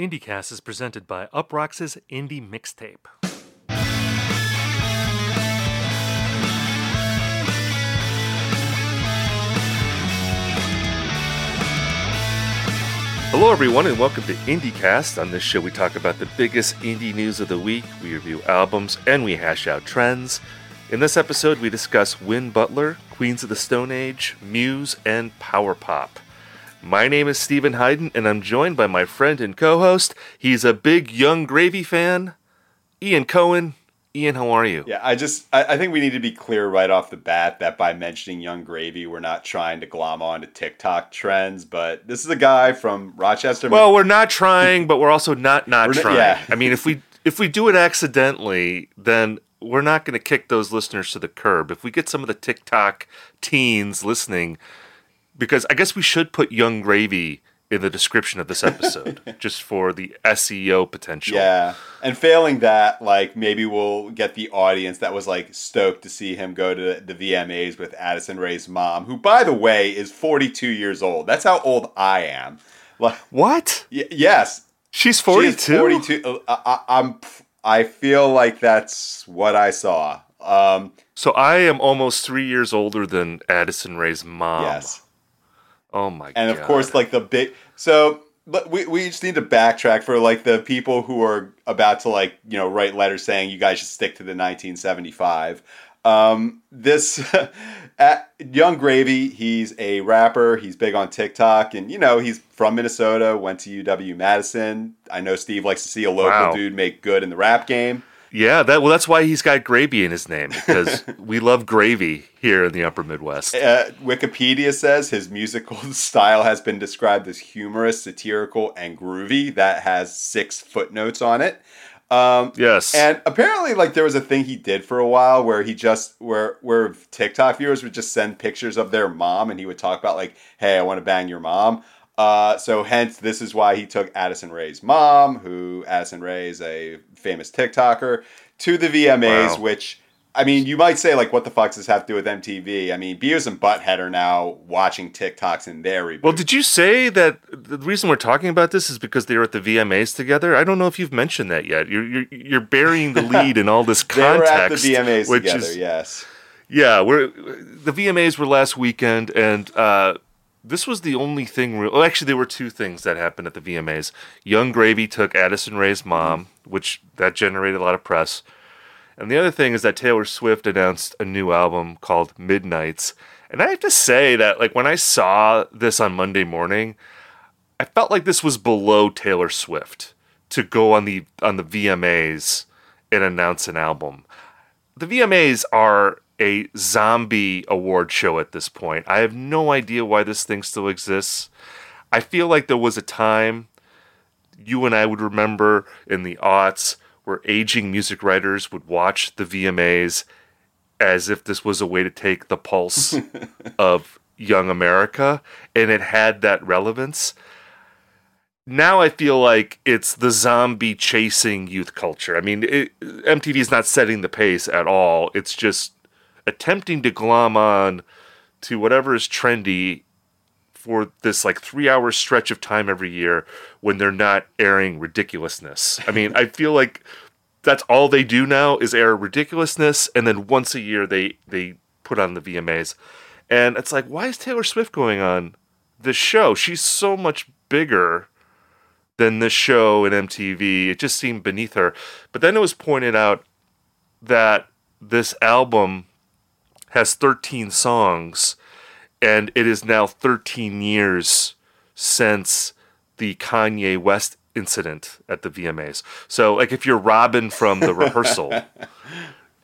IndieCast is presented by Uproxx's Indie Mixtape. Hello, everyone, and welcome to IndieCast. On this show, we talk about the biggest indie news of the week, we review albums, and we hash out trends. In this episode, we discuss Win Butler, Queens of the Stone Age, Muse, and Power Pop. My name is Steven Hyden, and I'm joined by my friend and co host. He's a big Yung Gravy fan, Ian Cohen. Ian, how are you? Yeah, I just I, I, think we need to be clear right off the bat that by mentioning Yung Gravy, we're not trying to glom on to TikTok trends, but this is a guy from Rochester. Well, we're not trying, but we're also not not trying. Yeah. I mean, if we if we do it accidentally, then we're not going to kick those listeners to the curb. If we get some of the TikTok teens listening, because I guess we should put Yung Gravy in the description of this episode just for the SEO potential. Yeah. And failing that, like maybe we'll get the audience that was like stoked to see him go to the VMAs with Addison Rae's mom, who by the way is 42 years old. That's how old I am. Like What? Y- yes. She's 42. She's 42. Uh, I, I'm I feel like that's what I saw. Um, so I am almost 3 years older than Addison Rae's mom. Yes. Oh my and god. And of course, like the big. So but we, we just need to backtrack for like the people who are about to like you know write letters saying you guys should stick to the 1975 um, this Yung Gravy he's a rapper he's big on tiktok and you know he's from minnesota went to uw madison i know steve likes to see a local wow. dude make good in the rap game yeah, that well, that's why he's got gravy in his name because we love gravy here in the Upper Midwest. Uh, Wikipedia says his musical style has been described as humorous, satirical, and groovy. That has six footnotes on it. Um, yes, and apparently, like there was a thing he did for a while where he just where where TikTok viewers would just send pictures of their mom, and he would talk about like, "Hey, I want to bang your mom." Uh, so hence, this is why he took Addison Rae's mom, who Addison Rae is a famous TikToker, to the VMAs, wow. which I mean, you might say like, what the fuck does this have to do with MTV? I mean, Beavis and Butthead are now watching TikToks in their reboot. Well, did you say that the reason we're talking about this is because they were at the VMAs together? I don't know if you've mentioned that yet. You're you're, you're burying the lead in all this context. they were at the VMAs together. Is, yes. Yeah, we're the VMAs were last weekend, and uh, this was the only thing. Re- well, actually, there were two things that happened at the VMAs. Yung Gravy took Addison Rae's mom, which that generated a lot of press. And the other thing is that Taylor Swift announced a new album called Midnights. And I have to say that, like, when I saw this on Monday morning, I felt like this was below Taylor Swift to go on the on the VMAs and announce an album. The VMAs are a zombie award show at this point. I have no idea why this thing still exists. I feel like there was a time you and I would remember in the aughts where aging music writers would watch the VMAs as if this was a way to take the pulse of young America and it had that relevance. Now I feel like it's the zombie chasing youth culture. I mean, it, MTV is not setting the pace at all. It's just attempting to glom on to whatever is trendy for this like three hour stretch of time every year when they're not airing ridiculousness. I mean, I feel like that's all they do now is air ridiculousness, and then once a year they they put on the VMAs, and it's like, why is Taylor Swift going on this show? She's so much bigger than this show in MTV. It just seemed beneath her. But then it was pointed out that this album has 13 songs, and it is now 13 years since the Kanye West incident at the VMAs. So, like, if you're Robin from the rehearsal,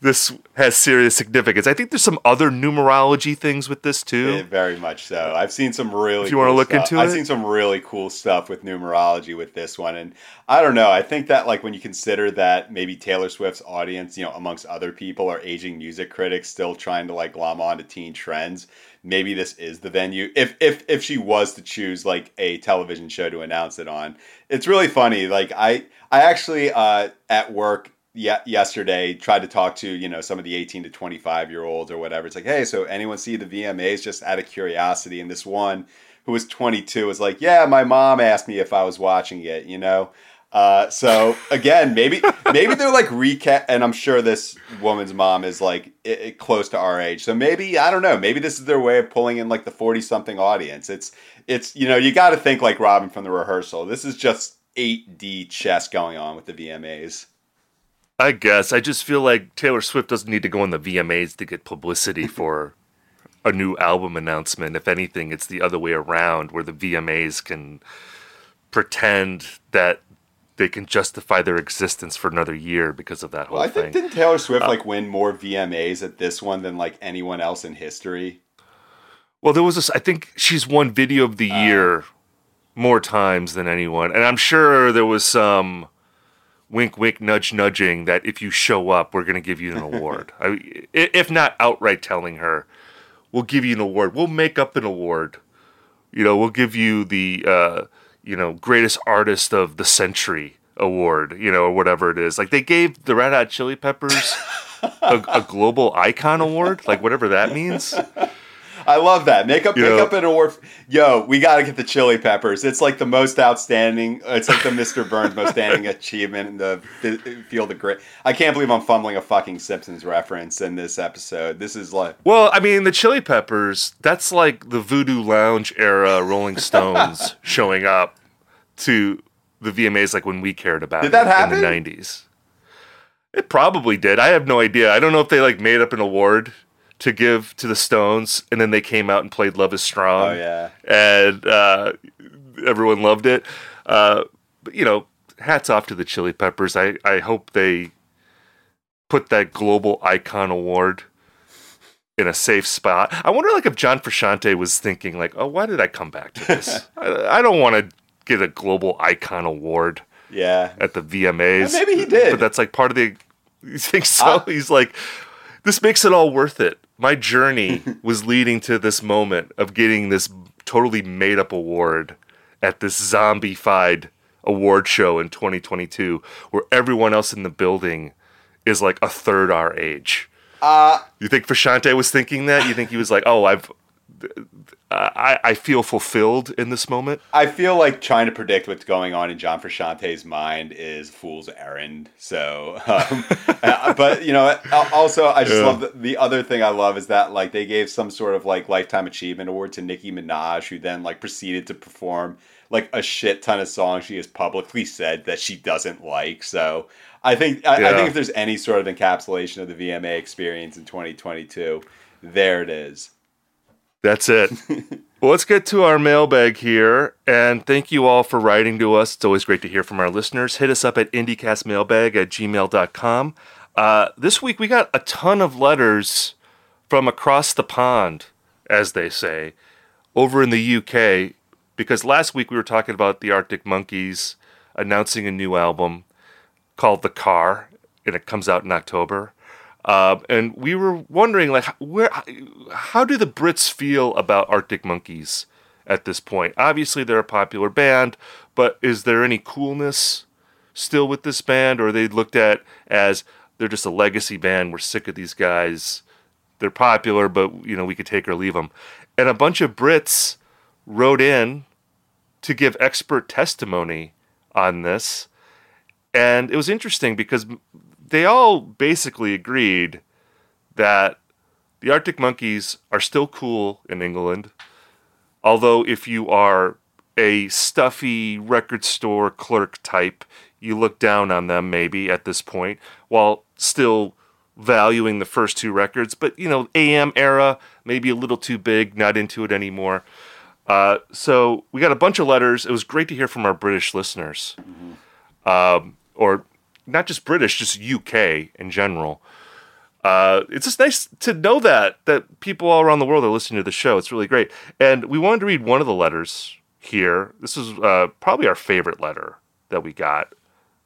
this has serious significance. I think there's some other numerology things with this too. Yeah, very much so. I've seen some really. If you cool want to look stuff. into I've it, I've seen some really cool stuff with numerology with this one, and I don't know. I think that like when you consider that maybe Taylor Swift's audience, you know, amongst other people, are aging music critics still trying to like glom on to teen trends. Maybe this is the venue. If if if she was to choose like a television show to announce it on, it's really funny. Like I I actually uh, at work yesterday tried to talk to you know some of the 18 to 25 year olds or whatever it's like hey so anyone see the vmas just out of curiosity and this one who was 22 was like, "Yeah, my mom asked me if I was watching it," you know. Uh, so again, maybe maybe they're like recap, and I'm sure this woman's mom is like i i- close to our age. So maybe I don't know. Maybe this is their way of pulling in like the 40 something audience. It's it's you know you got to think like Robin from the rehearsal. This is just 8D chess going on with the VMAs. I guess I just feel like Taylor Swift doesn't need to go on the VMAs to get publicity for a new album announcement. If anything, it's the other way around, where the VMAs can pretend that they can justify their existence for another year because of that whole Well, I thing. think didn't Taylor Swift uh, like win more VMAs at this one than like anyone else in history? Well, there was this. I think she's won Video of the uh. Year more times than anyone, and I'm sure there was some wink, wink, nudge, nudging that if you show up, we're going to give you an award. I, if not outright telling her, we'll give you an award. We'll make up an award. You know, we'll give you the uh, you know greatest artist of the century award. You know, or whatever it is. Like they gave the Red Hot Chili Peppers a, a global icon award, like whatever that means. I love that. Make up, make up an award. Yo, we got to get the Chili Peppers. It's like the most outstanding. It's like the Mr. Burns most outstanding achievement in the fi- field of great. I can't believe I'm fumbling a fucking Simpsons reference in this episode. This is like Well, I mean, the Chili Peppers, that's like the Voodoo Lounge era Rolling Stones showing up to the VMAs like when we cared about Did that happen? in the 90s. It probably did. I have no idea. I don't know if they like made up an award to give to the Stones and then they came out and played Love is Strong oh yeah. and uh, everyone loved it. Uh, but you know, hats off to the Chili Peppers. I, I hope they put that global icon award in a safe spot. I wonder, like, if John Frusciante was thinking, like, oh, why did I come back to this? I, I don't want to get a global icon award Yeah. at the VMAs. Well, maybe he did. but that's like part of the. You think so? Ah. He's like, this makes it all worth it. My journey was leading to this moment of getting this totally made up award at this zombified award show in 2022, where everyone else in the building is like a third our age. Uh, You think Frusciante was thinking that? You think he was like, oh, I've. I, I feel fulfilled in this moment. I feel like trying to predict what's going on in John Frusciante's mind is fool's errand. So, um, uh, but you know, also I just Yeah. love the, the other thing I love is that like they gave some sort of like lifetime achievement award to Nicki Minaj, who then like proceeded to perform like a shit ton of songs she has publicly said that she doesn't like. So, I think I, I think if there's any sort of encapsulation of the VMA experience in 2022, there it is. That's it. well, let's get to our mailbag here. And thank you all for writing to us. It's always great to hear from our listeners. Hit us up at IndieCastMailbag at gmail.com. Uh, this week, we got a ton of letters from across the pond, as they say, over in the UK. Because last week we were talking about the Arctic Monkeys announcing a new album called The Car, and it comes out in October. Uh, and we were wondering, like, where, how do the Brits feel about Arctic Monkeys at this point? Obviously, they're a popular band, but is there any coolness still with this band, or they looked at as they're just a legacy band? We're sick of these guys. They're popular, but you know we could take or leave them. And a bunch of Brits wrote in to give expert testimony on this, and it was interesting because they all basically agreed that the Arctic Monkeys are still cool in England. Although, if you are a stuffy record store clerk type, you look down on them maybe at this point, while still valuing the first two records. But, you know, AM era, maybe a little too big, not into it anymore. Uh, so we got a bunch of letters. It was great to hear from our British listeners, um, or not just British, just UK in general. Uh, it's just nice to know that that people all around the world are listening to the show. It's really great, and we wanted to read one of the letters here. This is uh, probably our favorite letter that we got.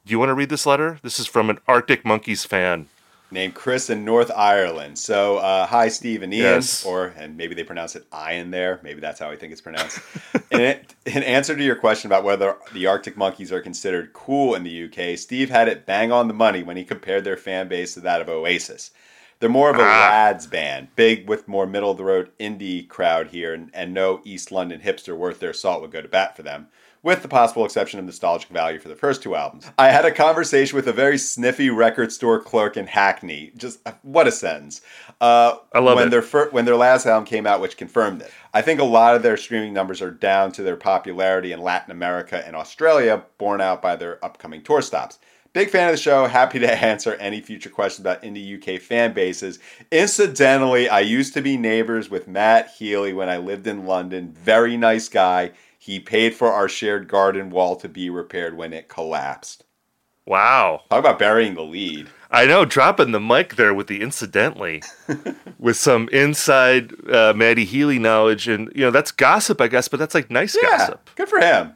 Do you want to read this letter? This is from an Arctic Monkeys fan. Named Chris in North Ireland. So, uh, hi, Steve and Ian, Yes. or and maybe they pronounce it Ian there. Maybe that's how I think it's pronounced. in, it, in answer to your question about whether the Arctic Monkeys are considered cool in the UK, Steve had it bang on the money when he compared their fan base to that of Oasis. They're more of a Ah. lads band, big with more middle of the road indie crowd here, and, and no East London hipster worth their salt would go to bat for them, with the possible exception of nostalgic value for the first two albums. I had a conversation with a very sniffy record store clerk in Hackney. Just uh, what a sentence. Uh, I love when it. Their fir- when their last album came out, which confirmed it. I think a lot of their streaming numbers are down to their popularity in Latin America and Australia, borne out by their upcoming tour stops. Big fan of the show. Happy to answer any future questions about indie UK fan bases. Incidentally, I used to be neighbors with Matt Healy when I lived in London. Very nice guy. He paid for our shared garden wall to be repaired when it collapsed. Wow. Talk about burying the lead. I know, dropping the mic there with the incidentally, with some inside uh, Matty Healy knowledge, and you know that's gossip, I guess, but that's like nice Yeah, gossip. good for him.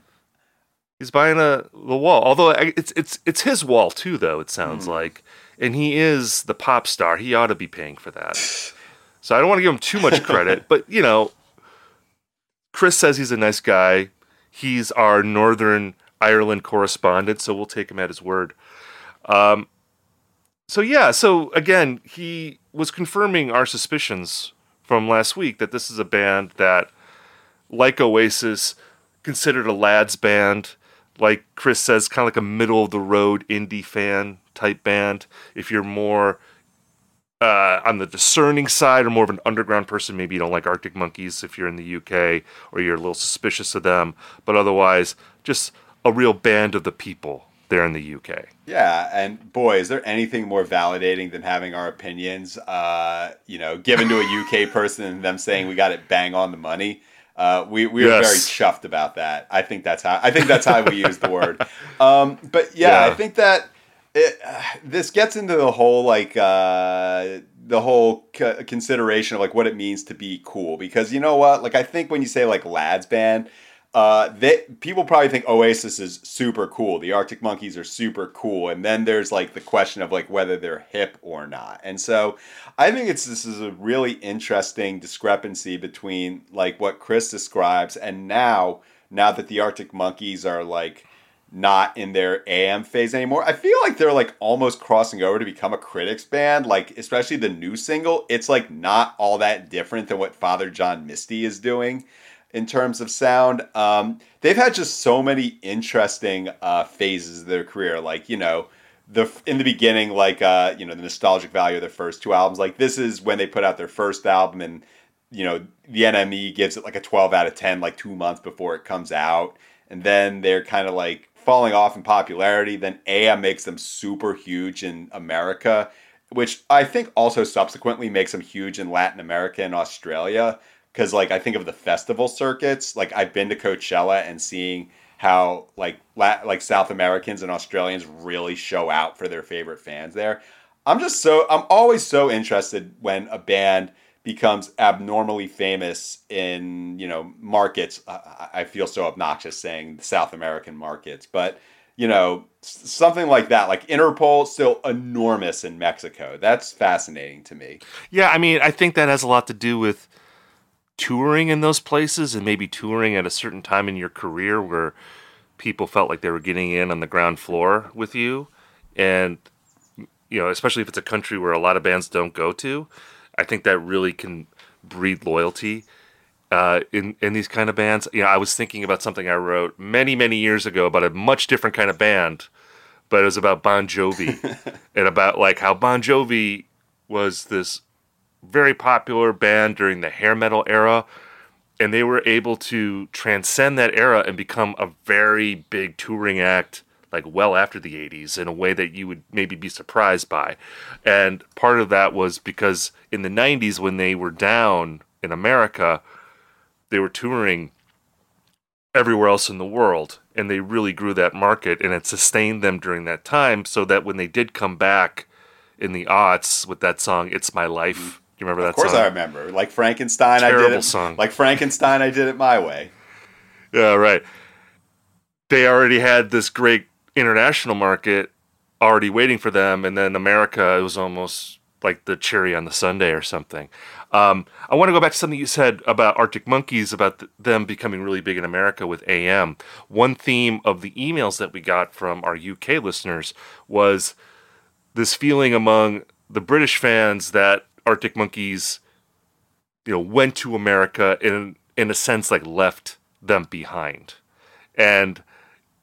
He's buying a the wall, although it's it's it's his wall too, though it sounds like, and he is the pop star. He ought to be paying for that. So I don't want to give him too much credit, but you know, Chris says he's a nice guy. He's our Northern Ireland correspondent, so we'll take him at his word. Um, so yeah, so again, he was confirming our suspicions from last week that this is a band that, like Oasis, considered a lads band. Like Chris says, kind of like a middle of the road indie fan type band. If you're more uh, on the discerning side or more of an underground person, maybe you don't like Arctic Monkeys if you're in the UK or you're a little suspicious of them. But otherwise, just a real band of the people there in the UK. Yeah, and boy, is there anything more validating than having our opinions, uh, you know, given to a UK person and them saying we got it bang on the money. Uh, we we are very chuffed about that. I think that's how I think that's how we use the word. Um, but yeah, I think that it, uh, this gets into the whole like uh, the whole c- consideration of like what it means to be cool because you know what like I think when you say like lads band uh, they people probably think Oasis is super cool. The Arctic Monkeys are super cool, and then there's like the question of like whether they're hip or not. And so, I think it's this is a really interesting discrepancy between like what Chris describes and now now that the Arctic Monkeys are like not in their AM phase anymore. I feel like they're like almost crossing over to become a critics band. Like especially the new single, it's like not all that different than what Father John Misty is doing in terms of sound. Um, they've had just so many interesting uh, phases of their career. Like you know, the in the beginning, like uh, you know, the nostalgic value of their first two albums. Like this is when they put out their first album, and you know, the NME gives it like a twelve out of ten, like two months before it comes out, and then they're kind of like falling off in popularity. Then AM makes them super huge in America. Which I think also subsequently makes them huge in Latin America and Australia because like I think of the festival circuits. Like I've been to Coachella and seeing how like La- like South Americans and Australians really show out for their favorite fans there. I'm just so I'm always so interested when a band becomes abnormally famous in you know markets. I, I feel so obnoxious saying South American markets, but you know something like that. Like Interpol, still enormous in Mexico. That's fascinating to me. Yeah, I mean, I think that has a lot to do with touring in those places and maybe touring at a certain time in your career where people felt like they were getting in on the ground floor with you. And, you know, especially if it's a country where a lot of bands don't go to, I think that really can breed loyalty uh, in, in these kind of bands. You know, I was thinking about something I wrote many, many years ago about a much different kind of band, but it was about Bon Jovi and about like how Bon Jovi was this very popular band during the hair metal era and they were able to transcend that era and become a very big touring act like well after the 80s in a way that you would maybe be surprised by and part of that was because in the 90s when they were down in america they were touring everywhere else in the world and they really grew that market and it sustained them during that time so that when they did come back in the aughts with that song it's my life do you remember that song? Of course, song I remember. Like Frankenstein, I did Terrible it. song. Like Frankenstein, I did it my way. Yeah, right. They already had this great international market already waiting for them, and then America it was almost like the cherry on the sundae or something. Um, I want to go back to something you said about Arctic Monkeys, about th- them becoming really big in America with AM. One theme of the emails that we got from our UK listeners was this feeling among the British fans that Arctic Monkeys, you know, went to America in in a sense like left them behind, and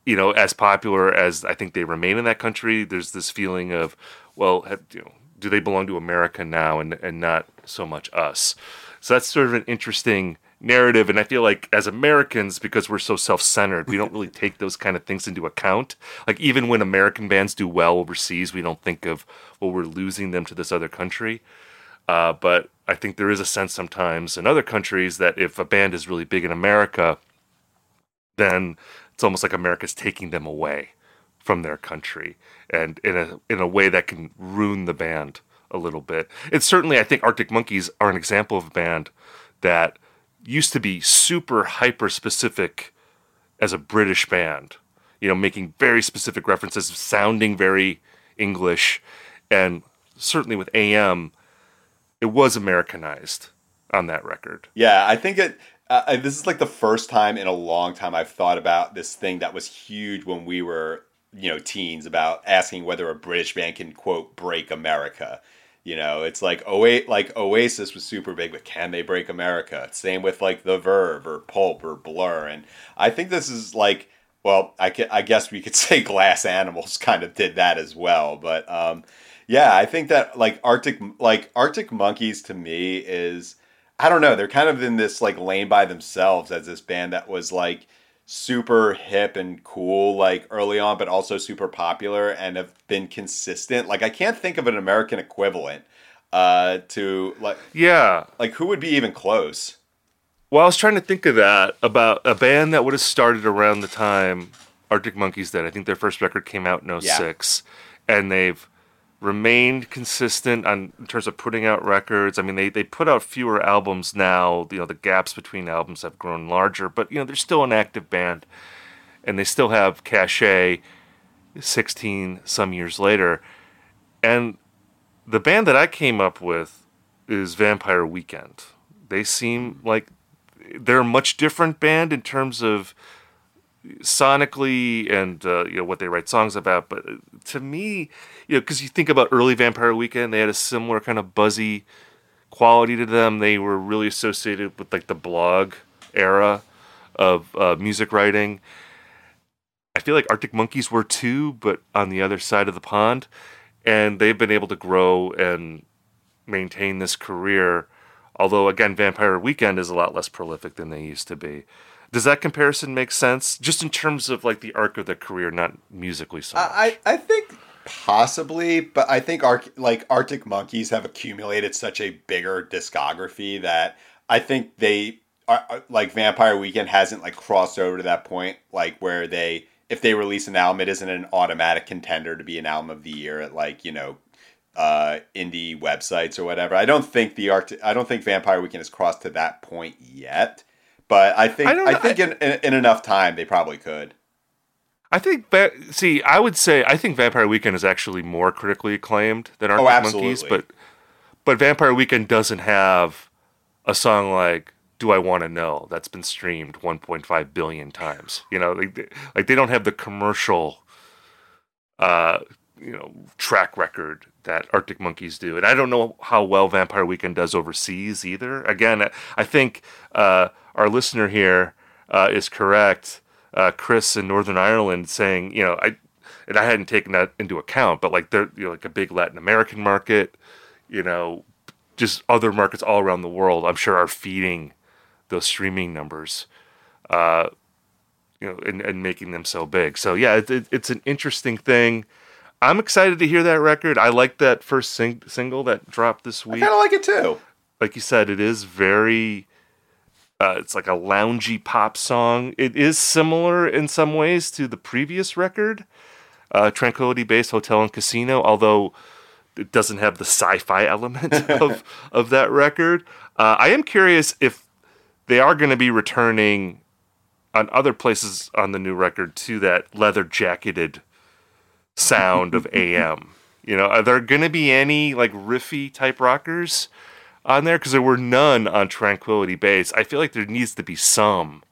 you know, as popular as I think they remain in that country, there's this feeling of, well, have, you know, do they belong to America now and and not so much us? So that's sort of an interesting narrative and i feel like as americans because we're so self-centered we don't really take those kind of things into account like even when american bands do well overseas we don't think of well we're losing them to this other country uh, but i think there is a sense sometimes in other countries that if a band is really big in america then it's almost like america's taking them away from their country and in a in a way that can ruin the band a little bit it's certainly i think arctic monkeys are an example of a band that used to be super hyper specific as a British band, you know, making very specific references, sounding very English, and certainly with AM, it was Americanized on that record. Yeah, I think it. Uh, this is like the first time in a long time I've thought about this thing that was huge when we were, you know, teens about asking whether a British band can quote break America. You know, it's like Oa- like Oasis was super big, but can they break America? Same with like The Verve or Pulp or Blur, and I think this is like, well, I, can, I guess we could say Glass Animals kind of did that as well, but um, yeah, I think that like Arctic like Arctic Monkeys to me is I don't know, they're kind of in this like lane by themselves as this band that was like super hip and cool like early on but also super popular and have been consistent. Like i can't think of an american equivalent uh to like yeah. like who would be even close? Well i was trying to think of that about a band that would have started around the time arctic monkeys did. I think their first record came out in 06 yeah. and they've remained consistent on in terms of putting out records. I mean, they they put out fewer albums now. You know, the gaps between albums have grown larger, but you know, they're still an active band, and they still have cachet. Sixteen some years later, and the band that I came up with is Vampire Weekend. They seem like they're a much different band in terms of sonically and uh, you know what they write songs about. But uh, to me, you know, because you think about early Vampire Weekend, they had a similar kind of buzzy quality to them. They were really associated with like the blog era of uh, music writing. I feel like Arctic Monkeys were too, but on the other side of the pond, and they've been able to grow and maintain this career. Although again, Vampire Weekend is a lot less prolific than they used to be. Does that comparison make sense? Just in terms of like the arc of their career, not musically so much. I, I think possibly, but I think Arc, like Arctic Monkeys have accumulated such a bigger discography that I think they are like Vampire Weekend hasn't like crossed over to that point like where they if they release an album it isn't an automatic contender to be an album of the year at like, you know, uh, indie websites or whatever. I don't think the art. I don't think Vampire Weekend has crossed to that point yet. But I think I, I think I, in, in, in enough time they probably could. I think see, I would say I think Vampire Weekend is actually more critically acclaimed than Arctic oh, Monkeys, but but Vampire Weekend doesn't have a song like "Do I Want to Know" that's been streamed 1.5 billion times. You know, like, like they don't have the commercial, uh, you know, track record that Arctic Monkeys do, and I don't know how well Vampire Weekend does overseas either. Again, I think. Uh, our listener here uh, is correct. Uh, Chris in Northern Ireland saying, you know, I and I hadn't taken that into account, but like they're you know, like a big Latin American market, you know, just other markets all around the world. I'm sure are feeding those streaming numbers, uh, you know, and, and making them so big. So yeah, it, it, it's an interesting thing. I'm excited to hear that record. I like that first sing- single that dropped this week. I kind of like it too. Like you said, it is very uh, it's like a loungy pop song. It is similar in some ways to the previous record, uh, Tranquility Base Hotel and Casino, although it doesn't have the sci-fi element of of that record. Uh, I am curious if they are going to be returning on other places on the new record to that leather jacketed sound of AM. You know, are there going to be any like riffy type rockers? on there because there were none on Tranquility Base. I feel like there needs to be some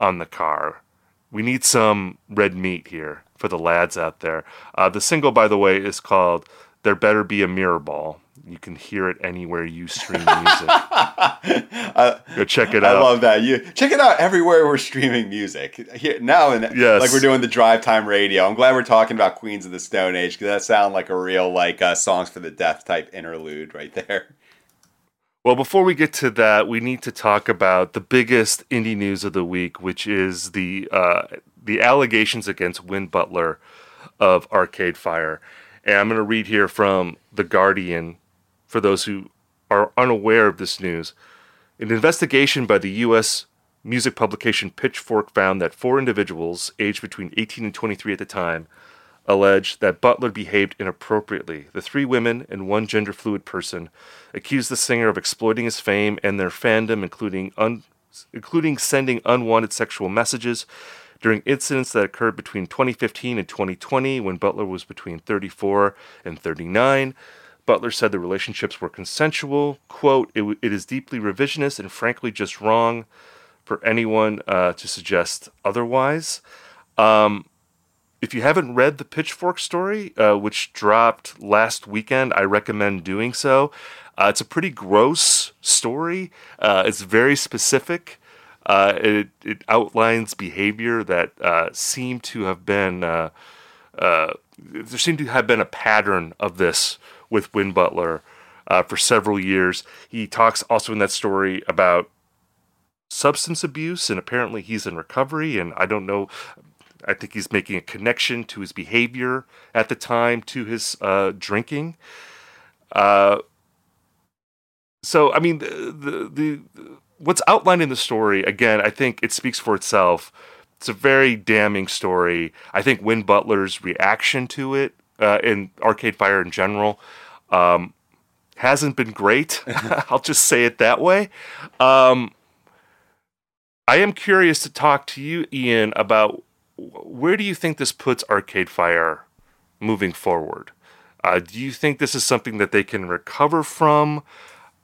on the car. We need some red meat here for the lads out there. Uh, the single, by the way, is called there better be a mirror ball. You can hear it anywhere you stream music. uh, Go check it out. I love that. You check it out everywhere we're streaming music. Here now and Yes. like we're doing the drive time radio. I'm glad we're talking about Queens of the Stone Age because that sounds like a real like uh, songs for the deaf type interlude right there. Well, before we get to that, we need to talk about the biggest indie news of the week, which is the uh, the allegations against Win Butler of Arcade Fire. And I'm going to read here from The Guardian for those who are unaware of this news. An investigation by the U.S. music publication Pitchfork found that four individuals, aged between 18 and 23 at the time, alleged that Butler behaved inappropriately. The three women and one gender fluid person accused the singer of exploiting his fame and their fandom, including un- including sending unwanted sexual messages during incidents that occurred between 2015 and 2020 when Butler was between 34 and 39. Butler said the relationships were consensual. Quote, it, it is deeply revisionist and frankly just wrong for anyone uh, to suggest otherwise. Um, if you haven't read the Pitchfork story, uh, which dropped last weekend, I recommend doing so. Uh, it's a pretty gross story. Uh, it's very specific. Uh, it, it outlines behavior that uh, seem to have been there seemed to have been a pattern of this with Win Butler uh, for several years. He talks also in that story about substance abuse, and apparently he's in recovery. And I don't know. I think he's making a connection to his behavior at the time to his uh, drinking. Uh, so I mean, the, the the what's outlined in the story again, I think it speaks for itself. It's a very damning story. I think Win Butler's reaction to it uh, in Arcade Fire in general um, hasn't been great. I'll just say it that way. Um, I am curious to talk to you, Ian, about where do you think this puts Arcade Fire moving forward? Uh, do you think this is something that they can recover from?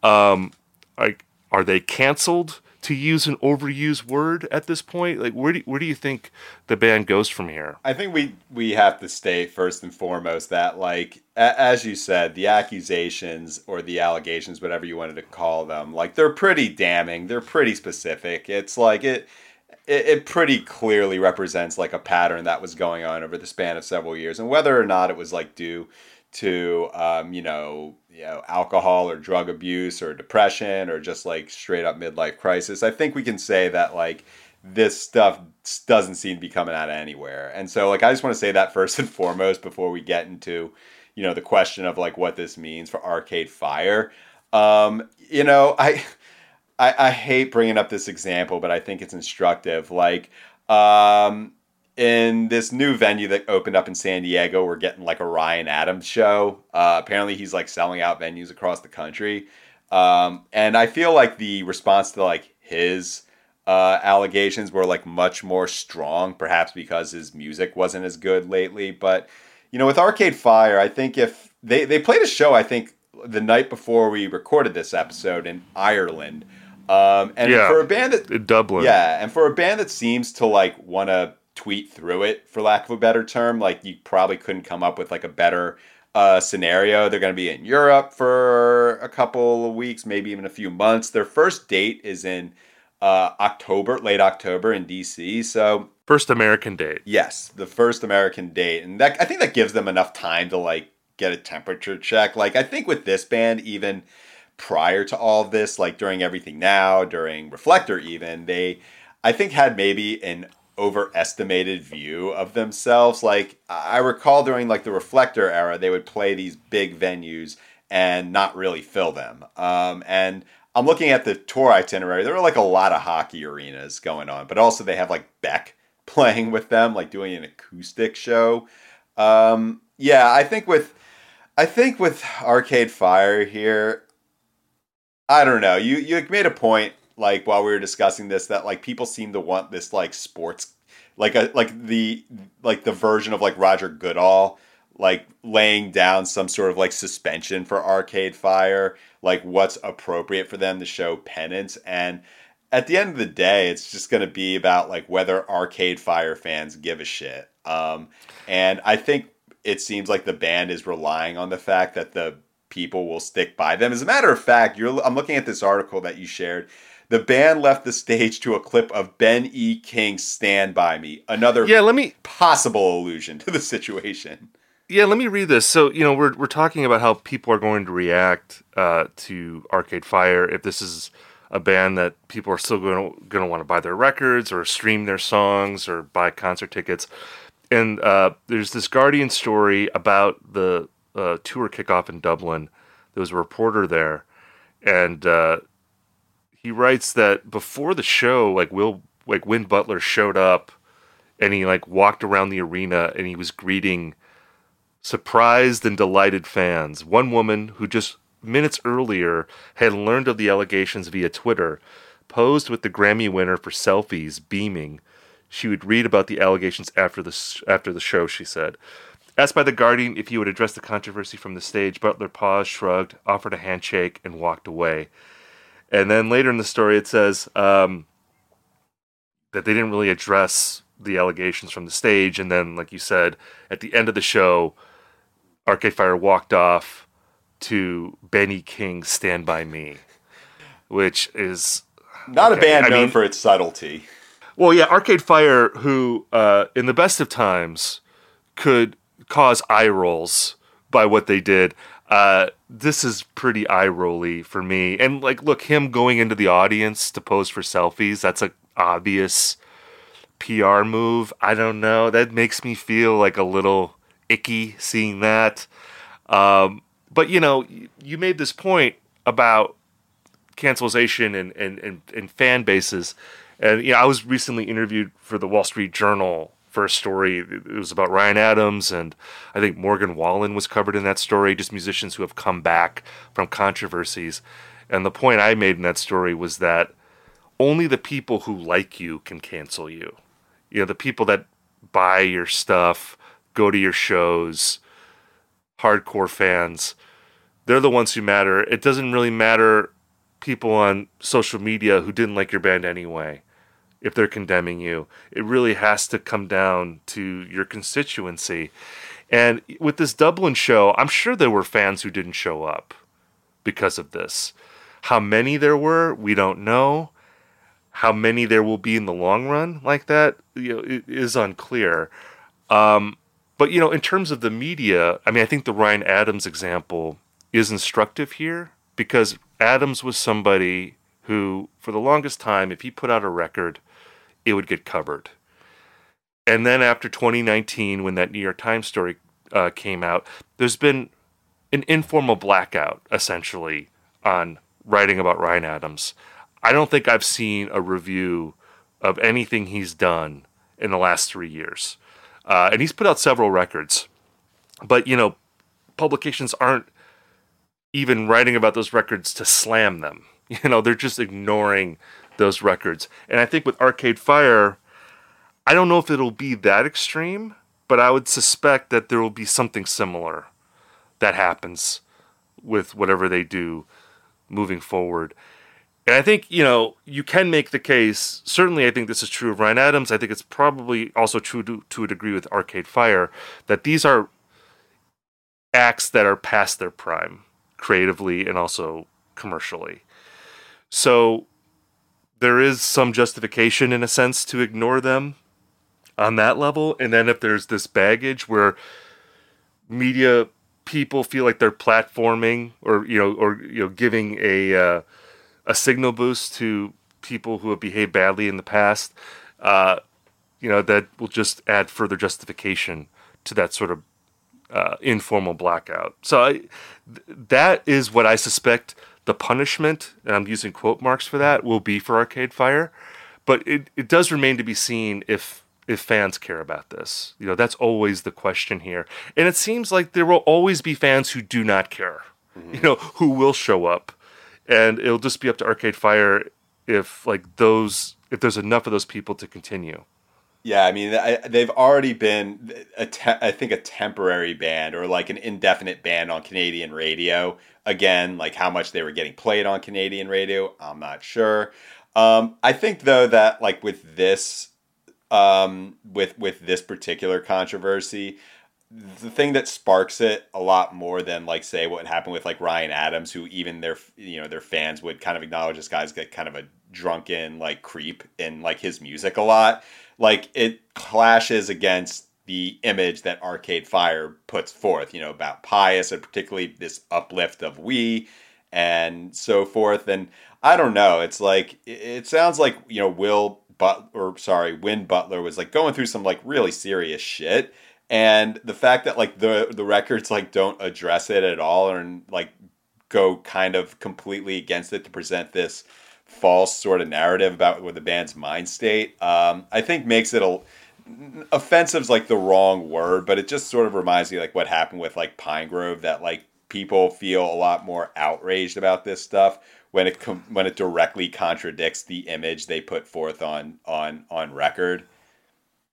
Um, like, are they canceled? To use an overused word at this point, like where do where do you think the band goes from here? I think we we have to state first and foremost that like a- as you said, the accusations or the allegations, whatever you wanted to call them, like they're pretty damning. They're pretty specific. It's like it it, it pretty clearly represents like a pattern that was going on over the span of several years, and whether or not it was like due to um, you know you know alcohol or drug abuse or depression or just like straight up midlife crisis i think we can say that like this stuff doesn't seem to be coming out of anywhere. And so like i just want to say that first and foremost before we get into you know the question of like what this means for arcade fire. Um you know i i, I hate bringing up this example but i think it's instructive. Like um in this new venue that opened up in San Diego, we're getting like a Ryan Adams show. Uh, apparently, he's like selling out venues across the country, um, and I feel like the response to like his uh, allegations were like much more strong, perhaps because his music wasn't as good lately. But you know, with Arcade Fire, I think if they they played a show, I think the night before we recorded this episode in Ireland, um, and Yeah. for a band that In Dublin, yeah, and for a band that seems to like want to tweet through it, for lack of a better term, like you probably couldn't come up with like a better uh, scenario. They're going to be in Europe for a couple of weeks, maybe even a few months. Their first date is in uh, October, late October in DC. So first American date. Yes, the first American date, and that I think that gives them enough time to like get a temperature check. Like I think with this band, even prior to all this, like during Everything Now, during Reflector, even they, I think had maybe an overestimated view of themselves. Like I recall during like the Reflector era, they would play these big venues and not really fill them. Um, and I'm looking at the tour itinerary. There are like a lot of hockey arenas going on, but also they have like Beck playing with them, like doing an acoustic show. Um, yeah, I think with I think with Arcade Fire here, I don't know. You you made a point like while we were discussing this that like people seem to want this like sports like a like the like the version of like Roger Goodell like laying down some sort of like suspension for Arcade Fire, like what's appropriate for them to show penance and at the end of the day, it's just going to be about like whether Arcade Fire fans give a shit. Um, and I think it seems like the band is relying on the fact that the people will stick by them. As a matter of fact, you're I'm looking at this article that you shared. The band left the stage to a clip of Ben E. King's "Stand by Me," another Yeah, let me possible allusion to the situation. yeah, let me read this. So, you know, we're we're talking about how people are going to react uh, to Arcade Fire if this is a band that people are still going to going to want to buy their records or stream their songs or buy concert tickets. And uh, there's this Guardian story about the uh, tour kickoff in Dublin. There was a reporter there, and uh, he writes that before the show, like Will, like Win Butler showed up, and he like walked around the arena and he was greeting surprised and delighted fans. One woman who just minutes earlier had learned of the allegations via Twitter posed with the Grammy winner for selfies, beaming. She would read about the allegations after the after the show. She said. Asked by The Guardian if he would address the controversy from the stage, Butler paused, shrugged, offered a handshake, and walked away. And then later in the story, it says um, that they didn't really address the allegations from the stage. And then, like you said, at the end of the show, Arcade Fire walked off to Benny King's Stand By Me, which is. Not okay, a band I known mean- for its subtlety. Well, yeah, Arcade Fire, who uh, in the best of times could cause eye rolls by what they did. Uh, this is pretty eye rolly for me. And like, look, him going into the audience to pose for selfies, that's a obvious PR move. I don't know. That makes me feel like a little icky seeing that. Um, but you know, you made this point about cancellation and, and, and, and fan bases. And you know, I was recently interviewed for the Wall Street Journal a story. It was about Ryan Adams, and I think Morgan Wallen was covered in that story. Just musicians who have come back from controversies. And the point I made in that story was that only the people who like you can cancel you. You know, the people that buy your stuff, go to your shows, hardcore fans, they're the ones who matter. It doesn't really matter people on social media who didn't like your band anyway if they're condemning you. It really has to come down to your constituency. And with this Dublin show, I'm sure there were fans who didn't show up because of this. How many there were, we don't know. How many there will be in the long run like that, you know, is unclear. Um, but you know, in terms of the media, I mean, I think the Ryan Adams example is instructive here because Adams was somebody who, for the longest time, if he put out a record, it would get covered. And then after 2019, when that New York Times story uh, came out, there's been an informal blackout, essentially, on writing about Ryan Adams. I don't think I've seen a review of anything he's done in the last three years. Uh, and he's put out several records. But, you know, publications aren't even writing about those records to slam them. You know, they're just ignoring those records. And I think with Arcade Fire, I don't know if it'll be that extreme, but I would suspect that there will be something similar that happens with whatever they do moving forward. And I think, you know, you can make the case, certainly I think this is true of Ryan Adams. I think it's probably also true to, to a degree with Arcade Fire, that these are acts that are past their prime creatively and also commercially. So there is some justification in a sense to ignore them on that level. And then if there's this baggage where media people feel like they're platforming or you know or you know giving a uh, a signal boost to people who have behaved badly in the past, uh, you know that will just add further justification to that sort of uh, informal blackout. So I, th- that is what I suspect the punishment, and I'm using quote marks for that, will be for Arcade Fire. But it, it does remain to be seen if if fans care about this. You know, that's always the question here. And it seems like there will always be fans who do not care. Mm-hmm. You know, who will show up. And it'll just be up to Arcade Fire if like those if there's enough of those people to continue. Yeah, I mean, I, they've already been, a te- I think, a temporary ban or like an indefinite ban on Canadian radio. Again, like how much they were getting played on Canadian radio, I'm not sure. Um, I think though that like with this, um, with with this particular controversy, the thing that sparks it a lot more than like say what happened with like Ryan Adams, who even their you know their fans would kind of acknowledge this guy's got kind of a drunken like creep in like his music a lot. Like it clashes against the image that Arcade Fire puts forth, you know, about pious and particularly this uplift of we and so forth. And I don't know. It's like it sounds like you know Will but or sorry, Win Butler was like going through some like really serious shit. And the fact that like the the records like don't address it at all and like go kind of completely against it to present this false sort of narrative about what the band's mind state, um, I think makes it a offensive's like the wrong word, but it just sort of reminds me like what happened with like Pinegrove that like people feel a lot more outraged about this stuff when it com- when it directly contradicts the image they put forth on on on record.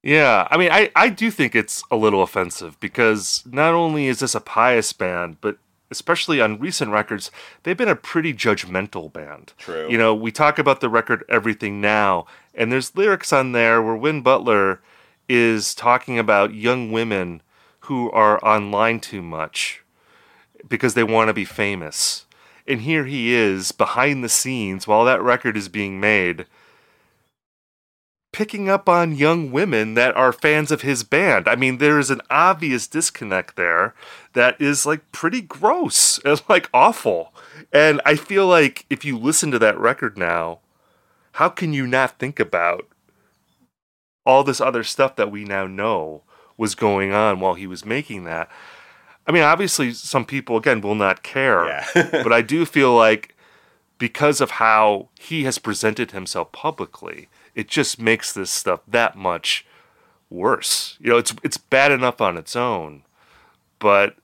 Yeah, I mean, I, I do think it's a little offensive because not only is this a pious band, but especially on recent records, they've been a pretty judgmental band. True. You know, we talk about the record Everything Now, and there's lyrics on there where Win Butler is talking about young women who are online too much because they want to be famous. And here he is behind the scenes while that record is being made, picking up on young women that are fans of his band. I mean, there is an obvious disconnect there that is like pretty gross and like awful. And I feel like if you listen to that record now, how can you not think about all this other stuff that we now know was going on while he was making that? I mean, obviously, some people again will not care, Yeah. but I do feel like because of how he has presented himself publicly, it just makes this stuff that much worse. You know, it's it's bad enough on its own, but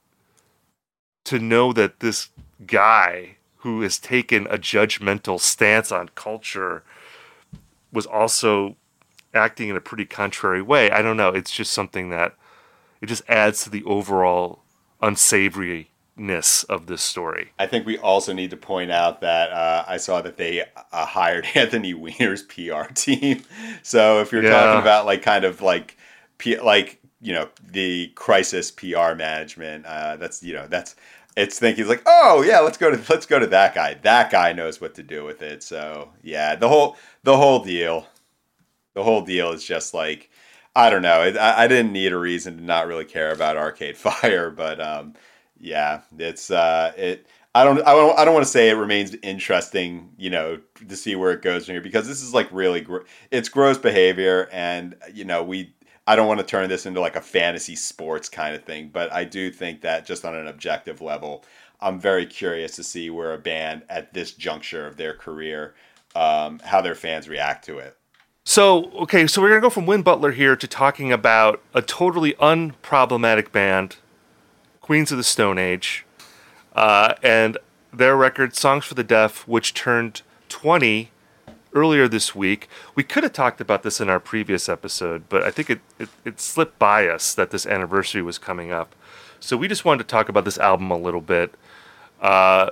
to know that this guy who has taken a judgmental stance on culture was also acting in a pretty contrary way. I don't know. It's just something that it just adds to the overall unsavoriness of this story. I think we also need to point out that uh, I saw that they uh, hired Anthony Weiner's PR team. So if you're Yeah. talking about like kind of like P- like you know the crisis PR management, uh, that's you know that's it's thinking like oh yeah let's go to let's go to that guy. That guy knows what to do with it. So yeah, the whole the whole deal, the whole deal is just like. I don't know. I, I didn't need a reason to not really care about Arcade Fire, but um, yeah, it's uh, it. I don't. I don't. I don't want to say it remains interesting, you know, to see where it goes from here because this is like really. It's gross behavior, and you know, we. I don't want to turn this into like a fantasy sports kind of thing, but I do think that just on an objective level, I'm very curious to see where a band at this juncture of their career, um, how their fans react to it. So, okay, so we're going to go from Win Butler here to talking about a totally unproblematic band, Queens of the Stone Age, uh, and their record, Songs for the Deaf, which turned 20 earlier this week. We could have talked about this in our previous episode, but I think it, it, it slipped by us that this anniversary was coming up. So we just wanted to talk about this album a little bit uh,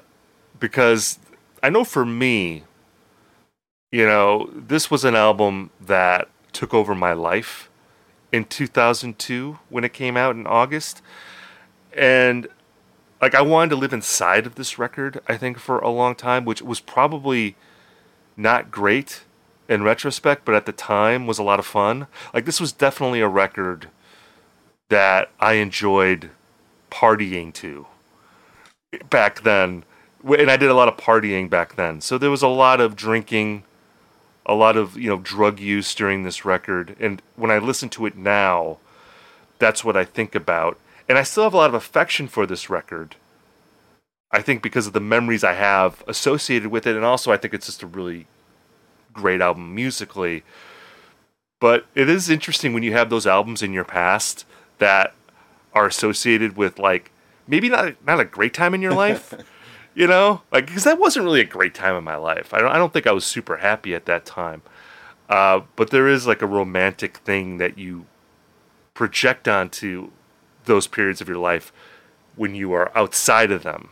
because I know for me, you know, this was an album that took over my life in 2002 when it came out in August. And like I wanted to live inside of this record, I think for a long time, which was probably not great in retrospect, but at the time was a lot of fun. Like this was definitely a record that I enjoyed partying to back then. And I did a lot of partying back then. So there was a lot of drinking, a lot of, you know, drug use during this record. And when I listen to it now, that's what I think about. And I still have a lot of affection for this record. I think because of the memories I have associated with it. And also, I think it's just a really great album musically. But it is interesting when you have those albums in your past that are associated with, like, maybe not, not a great time in your life. you know like because that wasn't really a great time in my life i don't, I don't think i was super happy at that time uh, but there is like a romantic thing that you project onto those periods of your life when you are outside of them.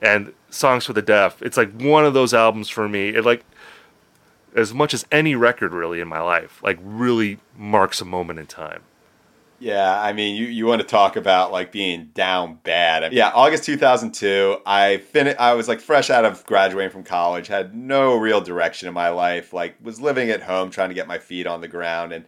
And songs for the deaf it's like one of those albums for me. It like as much as any record really in my life like really marks a moment in time. Yeah, I mean, you, you want to talk about like being down bad. Yeah, August 2002, I fin- I was like fresh out of graduating from college, had no real direction in my life, like was living at home trying to get my feet on the ground and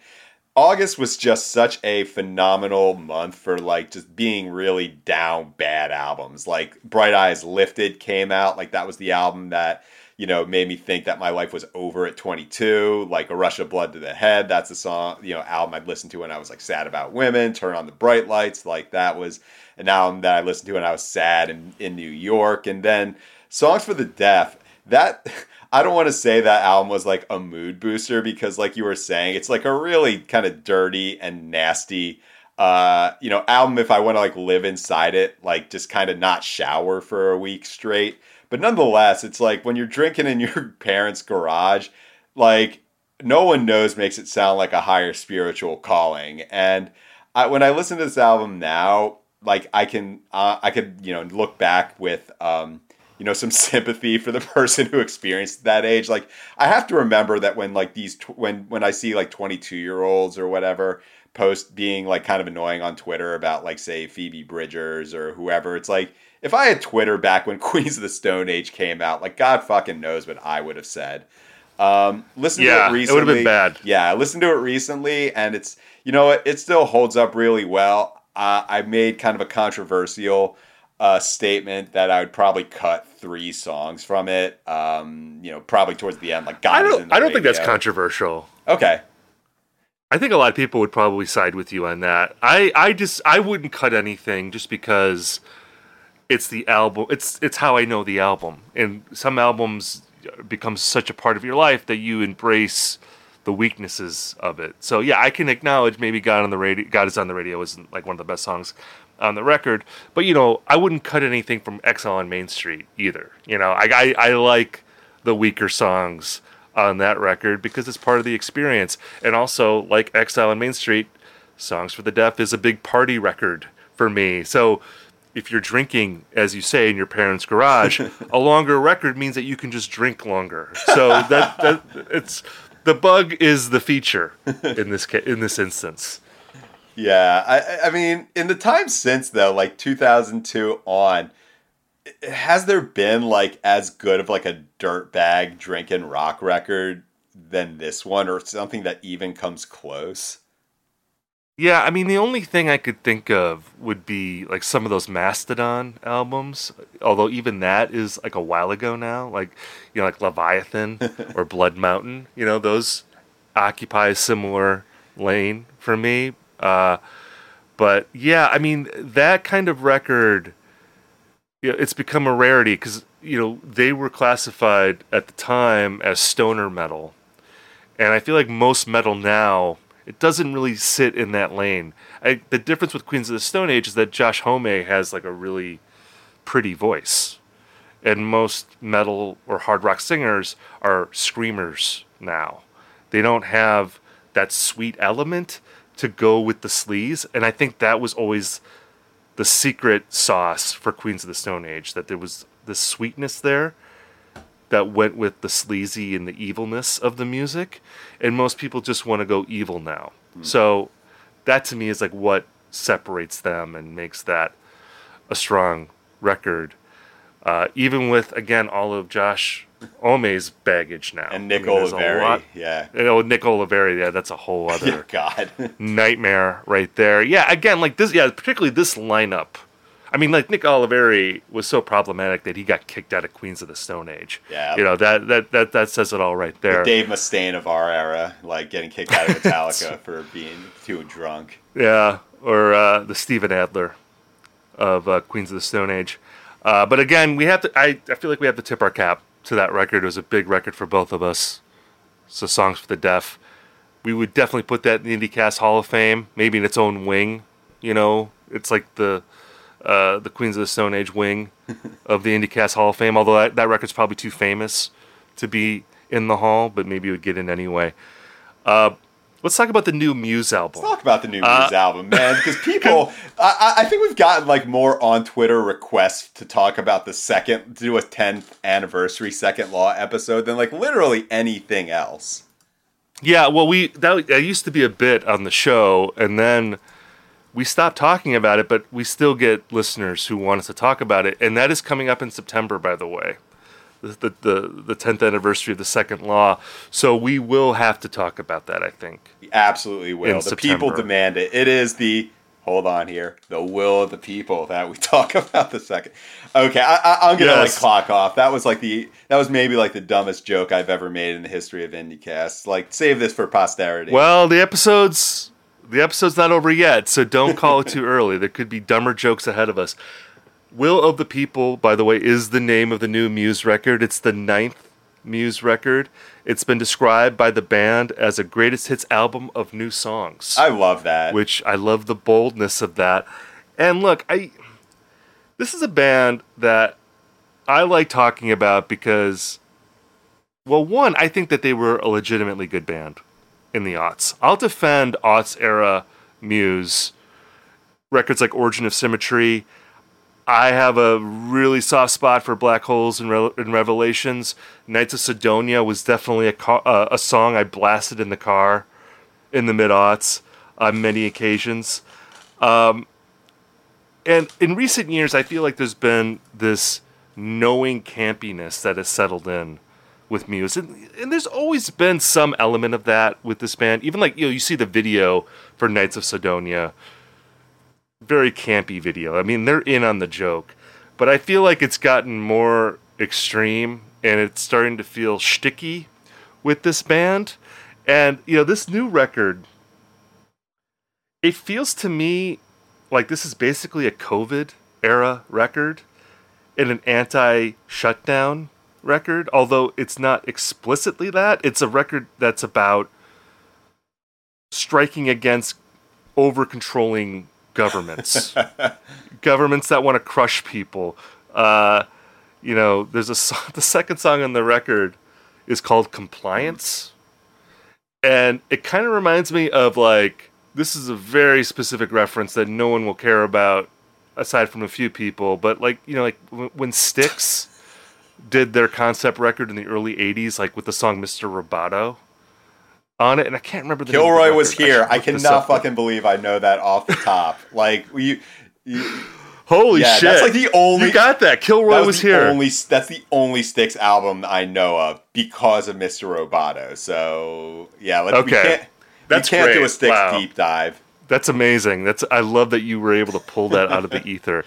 August was just such a phenomenal month for like just being really down bad albums. Like Bright Eyes Lifted came out, like that was the album that you know, made me think that my life was over at 22. Like a rush of blood to the head. That's a song, you know, album I'd listened to when I was like sad about women. Turn on the bright lights. Like that was an album that I listened to when I was sad in, in New York. And then songs for the deaf. That I don't want to say that album was like a mood booster because, like you were saying, it's like a really kind of dirty and nasty uh, you know, album if I want to like live inside it, like just kind of not shower for a week straight. But nonetheless, it's like when you're drinking in your parents' garage, like no one knows makes it sound like a higher spiritual calling. And I, when I listen to this album now, like I can, uh, I could, you know, look back with, um, you know, some sympathy for the person who experienced that age. Like I have to remember that when like these, tw- when when I see like 22 year olds or whatever post being like kind of annoying on Twitter about like say Phoebe Bridgers or whoever, it's like if I had Twitter back when Queens of the Stone Age came out, like God fucking knows what I would have said. Um, listen yeah, to it recently. It would have been bad. Yeah, I listened to it recently, and it's you know it, it still holds up really well. Uh, I made kind of a controversial uh, statement that I would probably cut three songs from it. Um, you know, probably towards the end, like God I don't. I don't radio. think that's controversial. Okay. I think a lot of people would probably side with you on that. I, I just I wouldn't cut anything just because it's the album. It's it's how I know the album. And some albums become such a part of your life that you embrace the weaknesses of it. So yeah, I can acknowledge maybe God on the radio God is on the radio isn't like one of the best songs on the record, but you know, I wouldn't cut anything from Exile on Main Street either. You know, I I, I like the weaker songs on that record because it's part of the experience. And also, like Exile on Main Street, Songs for the Deaf is a big party record for me. So if you're drinking, as you say, in your parents' garage, a longer record means that you can just drink longer. So that, that it's the bug is the feature in this ca- in this instance. Yeah, I I mean, in the time since though, like 2002 on, has there been like as good of like a dirtbag drinking rock record than this one, or something that even comes close? Yeah, I mean the only thing I could think of would be like some of those Mastodon albums. Although even that is like a while ago now. Like you know, like Leviathan or Blood Mountain. You know, those occupy a similar lane for me. Uh, but yeah, I mean that kind of record. You know, it's become a rarity because you know they were classified at the time as stoner metal, and I feel like most metal now it doesn't really sit in that lane. I, the difference with Queens of the Stone Age is that Josh Homme has like a really pretty voice, and most metal or hard rock singers are screamers now. They don't have that sweet element to go with the sleaze, and I think that was always the secret sauce for Queens of the Stone Age that there was this sweetness there that went with the sleazy and the evilness of the music, and most people just want to go evil now. Mm. So that to me is like what separates them and makes that a strong record. Uh, even with again all of Josh Homme's baggage now, and Nick I mean, Oliveri, yeah, you know, Nick Oliveri, yeah, that's a whole other God nightmare right there. Yeah, again, like this, yeah, particularly this lineup I mean, like Nick Oliveri was so problematic that he got kicked out of Queens of the Stone Age. Yeah, you know that that that that says it all right there. The Dave Mustaine of our era, like getting kicked out of Metallica for being too drunk. Yeah, or uh, the Steven Adler of uh, Queens of the Stone Age. Uh, but again, we have to. I, I feel like we have to tip our cap to that record. It was a big record for both of us. So songs for the deaf. We would definitely put that in the IndieCast Hall of Fame, maybe in its own wing. You know, it's like the uh, the Queens of the Stone Age wing of the IndieCast Hall of Fame. Although that, that record's probably too famous to be in the hall, but maybe it would get in anyway. Uh, let's talk about the new Muse album. Let's talk about the new uh, Muse album, man, because people, I, I, think we've gotten like more on Twitter requests to talk about the second, to do a 10th anniversary Second Law episode than like literally anything else. Yeah, well, we that, that used to be a bit on the show, and then we stopped talking about it, but we still get listeners who want us to talk about it, and that is coming up in September, by the way, the the the tenth anniversary of the Second Law. So we will have to talk about that. I think absolutely will. The September. people demand it. It is the hold on here, the will of the people that we talk about the second. Okay, I, I, I'm gonna Yes. like clock off. That was like the that was maybe like the dumbest joke I've ever made in the history of IndieCast. Like save this for posterity. Well, the episode's the episode's not over yet, so don't call it too early. There could be dumber jokes ahead of us. Will of the People, by the way, is the name of the new Muse record. It's the ninth Muse record. It's been described by the band as a greatest hits album of new songs, I love that. which I love the boldness of that. And look, I this is a band that I like talking about because well, one, I think that they were a legitimately good band in the aughts. I'll defend aughts era Muse records like Origin of Symmetry. I have a really soft spot for Black Holes and, Re- and Revelations. Knights of Cydonia was definitely a, ca- uh, a song I blasted in the car in the mid aughts on many occasions. Um, and in recent years, I feel like there's been this knowing campiness that has settled in with Muse, and, and there's always been some element of that with this band. Even like you know, you see the video for Knights of Cydonia, very campy video. I mean, they're in on the joke, but I feel like it's gotten more extreme and it's starting to feel shticky with this band. And you know, this new record, it feels to me like this is basically a COVID era record and an anti shutdown record, although it's not explicitly that. It's a record that's about striking against over controlling governments, governments that want to crush people. Uh, you know, there's a song, the second song on the record is called Compliance. And it kind of reminds me of like, this is a very specific reference that no one will care about aside from a few people. But like, you know, like w- when Styx did their concept record in the early 80s, like with the song Mr. Roboto on it. And I can't remember the name of the Kilroy was here. should I cannot fucking believe I know that off the top. like you, you Holy yeah, shit. that's like the only you got that. Kilroy that was, the here. Only that's the only Styx album I know of because of Mr. Roboto. So yeah, let's, we Okay. can't, That's we can't do a Styx Wow. deep dive. That's amazing. That's I love that you were able to pull that out of the ether.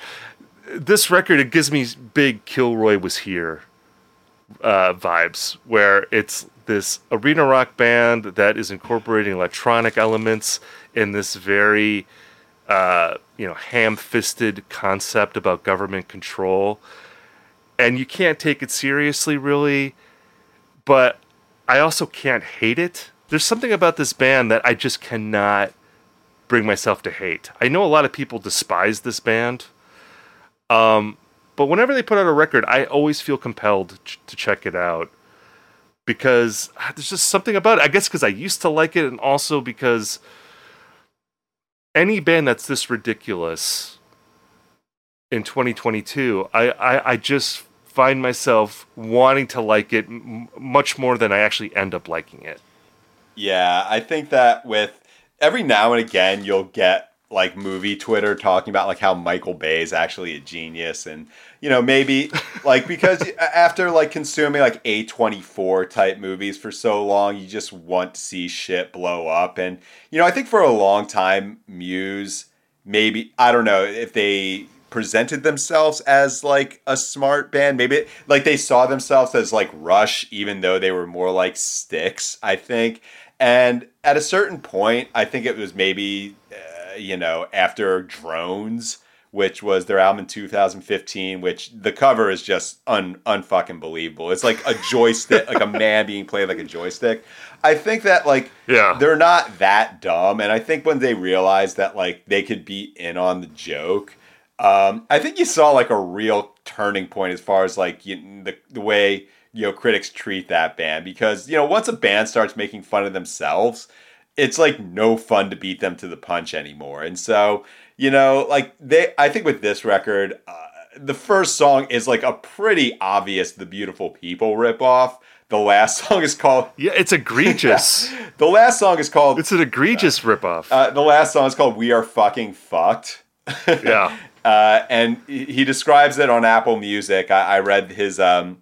This record it gives me big Kilroy was here uh, vibes, where it's this arena rock band that is incorporating electronic elements in this very uh, you know ham-fisted concept about government control, and you can't take it seriously, really. But I also can't hate it. There's something about this band that I just cannot bring myself to hate. I know a lot of people despise this band. Um, but whenever they put out a record, I always feel compelled ch- to check it out because ah, there's just something about it. I guess because I used to like it, and also because any band that's this ridiculous in 2022, I, I, I just find myself wanting to like it m- much more than I actually end up liking it. Yeah, I think that with every now and again you'll get like movie Twitter talking about like how Michael Bay is actually a genius and you know maybe like because after like consuming like A24 type movies for so long you just want to see shit blow up. And you know I think for a long time Muse maybe I don't know if they presented themselves as like a smart band maybe like they saw themselves as like Rush even though they were more like Styx I think. And at a certain point I think it was maybe uh, you know after Drones which was their album in 2015 which the cover is just un unfucking believable it's like a joystick like a man being played like a joystick I think that like Yeah. they're not that dumb and i think when they realized that like they could be in on the joke um, i think you saw like a real turning point as far as like you, the, the way you know critics treat that band because you know once a band starts making fun of themselves it's like no fun to beat them to the punch anymore and so you know like they i think with this record uh, the first song is like a pretty obvious the beautiful people ripoff The last song is called. Yeah, it's egregious. The last song is called. it's an egregious ripoff. Uh, the last song is called "We Are Fucking Fucked." yeah. Uh, and he he describes it on Apple Music. I, I read his. Um,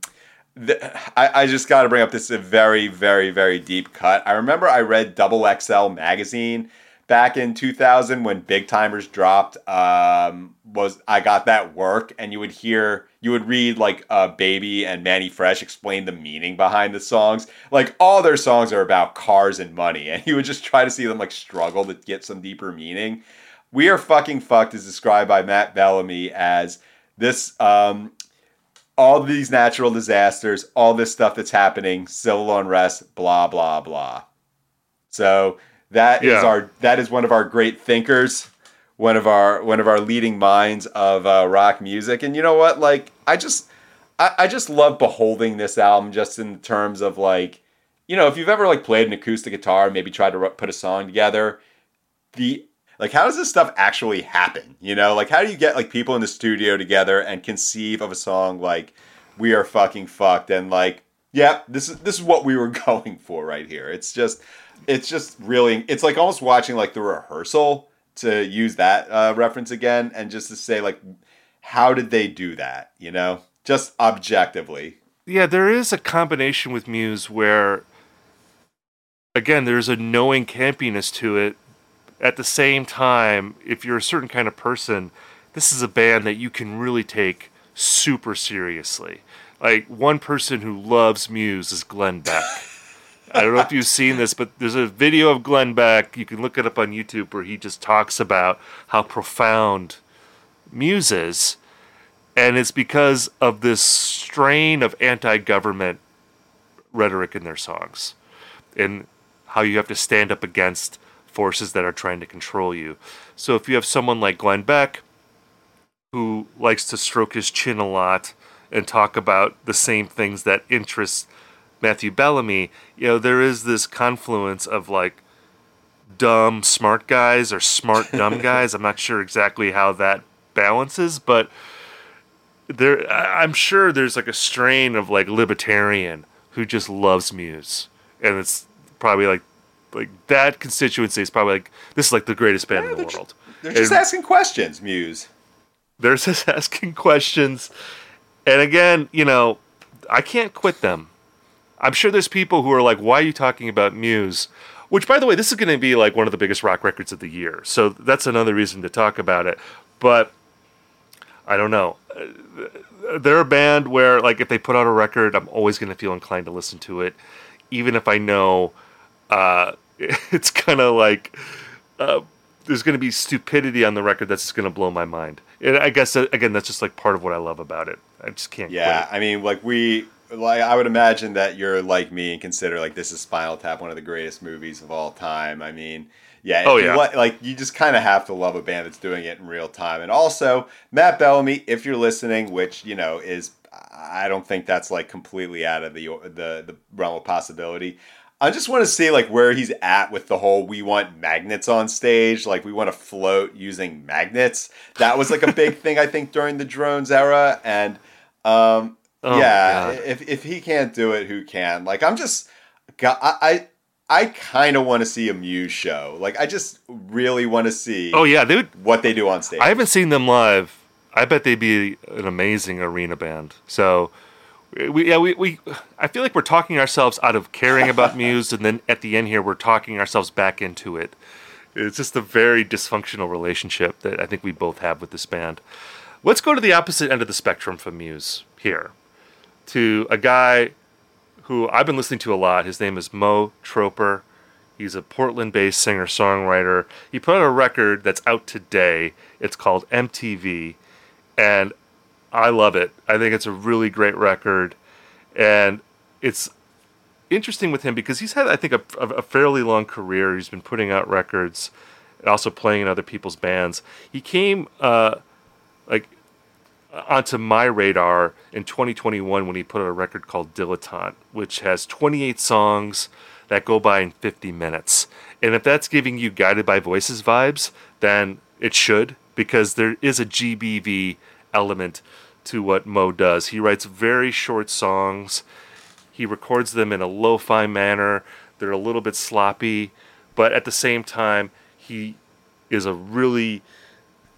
the, I, I just got to bring up this is a very, very, very deep cut. I remember I read Double XL magazine back in 2000 when Big Tymers dropped. Um, was I got that work, and you would hear, you would read like uh, Baby and Manny Fresh explain the meaning behind the songs. Like all their songs are about cars and money, and you would just try to see them like struggle to get some deeper meaning. We Are Fucking Fucked is described by Matt Bellamy as this um, all these natural disasters, all this stuff that's happening, civil unrest, blah blah blah. So that is Yeah. our that is one of our great thinkers, one of our one of our leading minds of uh, rock music. And you know what? Like I just I, I just love beholding this album just in terms of like you know if you've ever like played an acoustic guitar maybe tried to put a song together, the like how does this stuff actually happen? You know like how do you get like people in the studio together and conceive of a song like we are fucking fucked and like yeah this is this is what we were going for right here. It's just it's just really it's like almost watching like the rehearsal to use that uh, reference again and just to say like how did they do that you know? Just objectively. Yeah, there is a combination with Muse where, again, there's a knowing campiness to it. At the same time, if you're a certain kind of person, this is a band that you can really take super seriously. Like, one person who loves Muse is Glenn Beck. I don't know if you've seen this, but there's a video of Glenn Beck. You can look it up on YouTube where he just talks about how profound Muse is and it's because of this strain of anti-government rhetoric in their songs and how you have to stand up against forces that are trying to control you. So if you have someone like glenn beck who likes to stroke his chin a lot and talk about the same things that interest matthew bellamy you know there is this confluence of like dumb smart guys or smart dumb guys. I'm not sure exactly how that balances but there I'm sure there's like a strain of like libertarian who just loves Muse, and it's probably like like that constituency is probably like this is like the greatest band in the they're ju- world. they're just And asking questions muse They're just asking questions, and again, you know, I can't quit them. I'm sure there's people who are like, "Why are you talking about Muse?" Which, by the way, this is going to be like one of the biggest rock records of the year, so that's another reason to talk about it. But I don't know. Uh, They're a band where, like, if they put out a record, I'm always going to feel inclined to listen to it, even if I know uh, it's kind of like uh, there's going to be stupidity on the record that's just going to blow my mind. And I guess again, that's just like part of what I love about it. I just can't. Yeah. I mean, like we, like I would imagine that you're like me and consider like this is Spinal Tap one of the greatest movies of all time. I mean, yeah, Oh, you yeah. li- like you just kind of have to love a band that's doing it in real time. And also Matt Bellamy, if you're listening, which you know is, I don't think that's like completely out of the the the realm of possibility. I just want to see like where he's at with the whole we want magnets on stage, like we want to float using magnets. That was like a big thing I think during the drones era and um Oh, yeah, God. if if he can't do it, who can? Like I'm just God, I I, I kind of want to see a Muse show. Like I just really want to see Oh yeah, they would. what they do on stage. I haven't seen them live. I bet they'd be an amazing arena band. So, we yeah we, we I feel like we're talking ourselves out of caring about Muse, and then at the end here we're talking ourselves back into it. It's just a very dysfunctional relationship that I think we both have with this band. Let's go to the opposite end of the spectrum from Muse here, to a guy who I've been listening to a lot. His name is Mo Troper. He's a Portland based singer songwriter. He put out a record that's out today. It's called MTV. And I love it. I think it's a really great record. And it's interesting with him because he's had, I think, a, a fairly long career. He's been putting out records and also playing in other people's bands. He came, uh, like, onto my radar in 2021 when he put out a record called Dilettante, which has 28 songs that go by in 50 minutes. And if that's giving you Guided by Voices vibes, then it should, because there is a GBV element to what Mo does. He writes very short songs. He records them in a lo-fi manner. They're a little bit sloppy, but at the same time, he is a really,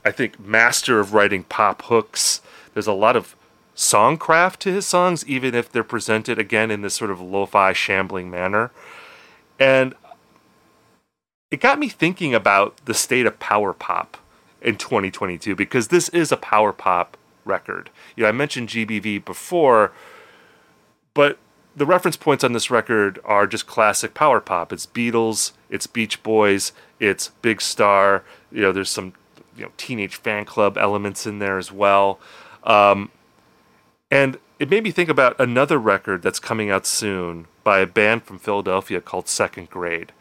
I think, master of writing pop hooks. There's a lot of songcraft to his songs, even if they're presented again in this sort of lo-fi shambling manner. And it got me thinking about the state of power pop in 2022 because this is a power pop record. You know, I mentioned GBV before, but the reference points on this record are just classic power pop. It's Beatles, it's Beach Boys, it's Big Star. You know, there's some you know teenage fan club elements in there as well. Um, and it made me think about another record that's coming out soon by a band from Philadelphia called Second Grade.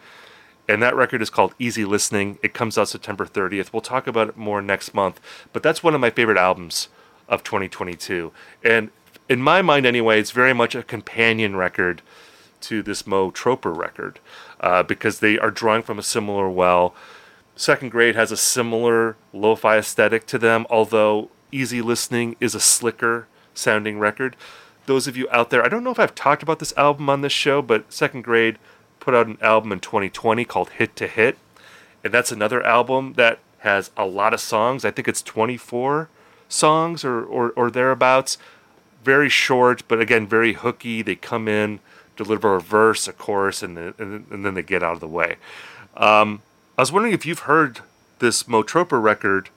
And that record is called Easy Listening. It comes out September 30th. We'll talk about it more next month. But that's one of my favorite albums of 2022. And in my mind, anyway, it's very much a companion record to this Mo Troper record uh, because they are drawing from a similar well. Second Grade has a similar lo fi aesthetic to them, although Easy Listening is a slicker sounding record. Those of you out there, I don't know if I've talked about this album on this show, but Second Grade put out an album in 2020 called Hit to Hit. And that's another album that has a lot of songs. I think it's 24 songs or, or, or thereabouts. Very short, but again, very hooky. They come in, deliver a verse, a chorus, and, the, and, and then they get out of the way. Um, I was wondering if you've heard this Mo Troper record,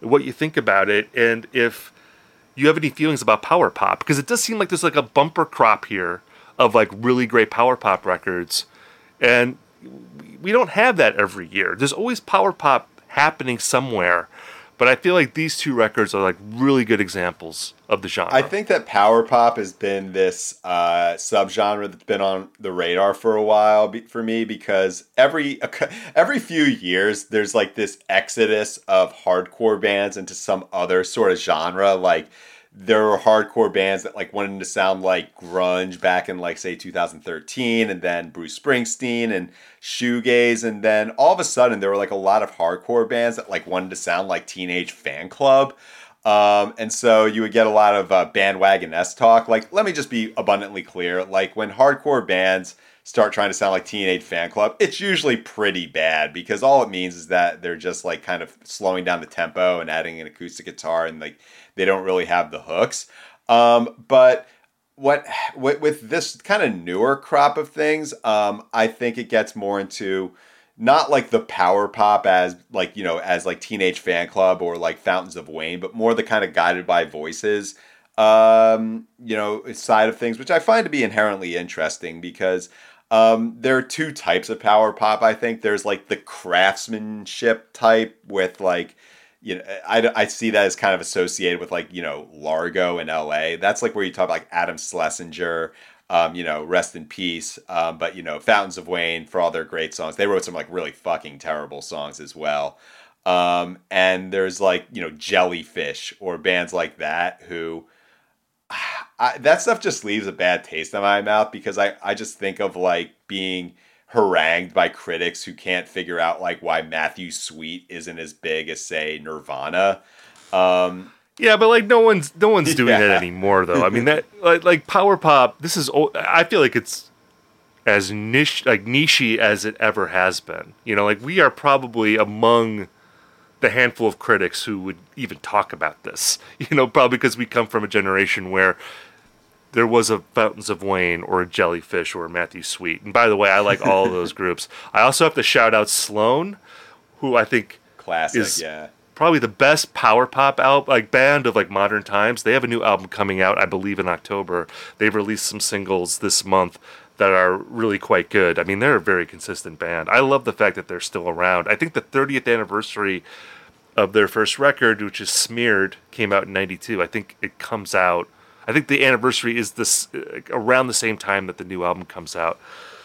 what you think about it, and if you have any feelings about power pop because it does seem like there's like a bumper crop here of like really great power pop records and we don't have that every year there's always power pop happening somewhere but i feel like these two records are like really good examples of the genre I think that power pop has been this uh, subgenre that's been on the radar for a while be- for me because every every few years there's like this exodus of hardcore bands into some other sort of genre. Like there were hardcore bands that like wanted to sound like grunge back in like say 2013, and then Bruce Springsteen and shoegaze, and then all of a sudden there were like a lot of hardcore bands that like wanted to sound like Teenage Fan Club. Um, and so you would get a lot of uh, bandwagon s talk. Like, let me just be abundantly clear. Like, when hardcore bands start trying to sound like Teenage Fan Club, it's usually pretty bad because all it means is that they're just like kind of slowing down the tempo and adding an acoustic guitar and like they don't really have the hooks. Um, but what with, with this kind of newer crop of things, um, I think it gets more into not like the power pop as like you know as like teenage fan club or like fountains of wayne but more the kind of guided by voices um you know side of things which i find to be inherently interesting because um there are two types of power pop i think there's like the craftsmanship type with like you know I, I see that as kind of associated with like you know largo in la that's like where you talk about like adam schlesinger um, you know, rest in peace. Um, but you know, Fountains of Wayne for all their great songs. They wrote some like really fucking terrible songs as well. Um, and there's like you know Jellyfish or bands like that who. I, that stuff just leaves a bad taste in my mouth because I, I just think of like being harangued by critics who can't figure out like why Matthew Sweet isn't as big as say Nirvana. Um, yeah, but like no one's no one's doing yeah. that anymore though. I mean that like like power pop. This is I feel like it's as niche like nichey as it ever has been. You know, like we are probably among the handful of critics who would even talk about this. You know, probably because we come from a generation where there was a Fountains of Wayne or a Jellyfish or a Matthew Sweet. And by the way, I like all of those groups. I also have to shout out Sloan, who I think classic, is, yeah probably the best power pop album like band of like modern times. They have a new album coming out, I believe, in October. They've released some singles this month that are really quite good. I mean, they're a very consistent band. I love the fact that they're still around. I think the 30th anniversary of their first record, which is Smeared, came out in '92. I think it comes out. I think the anniversary is this uh, around the same time that the new album comes out.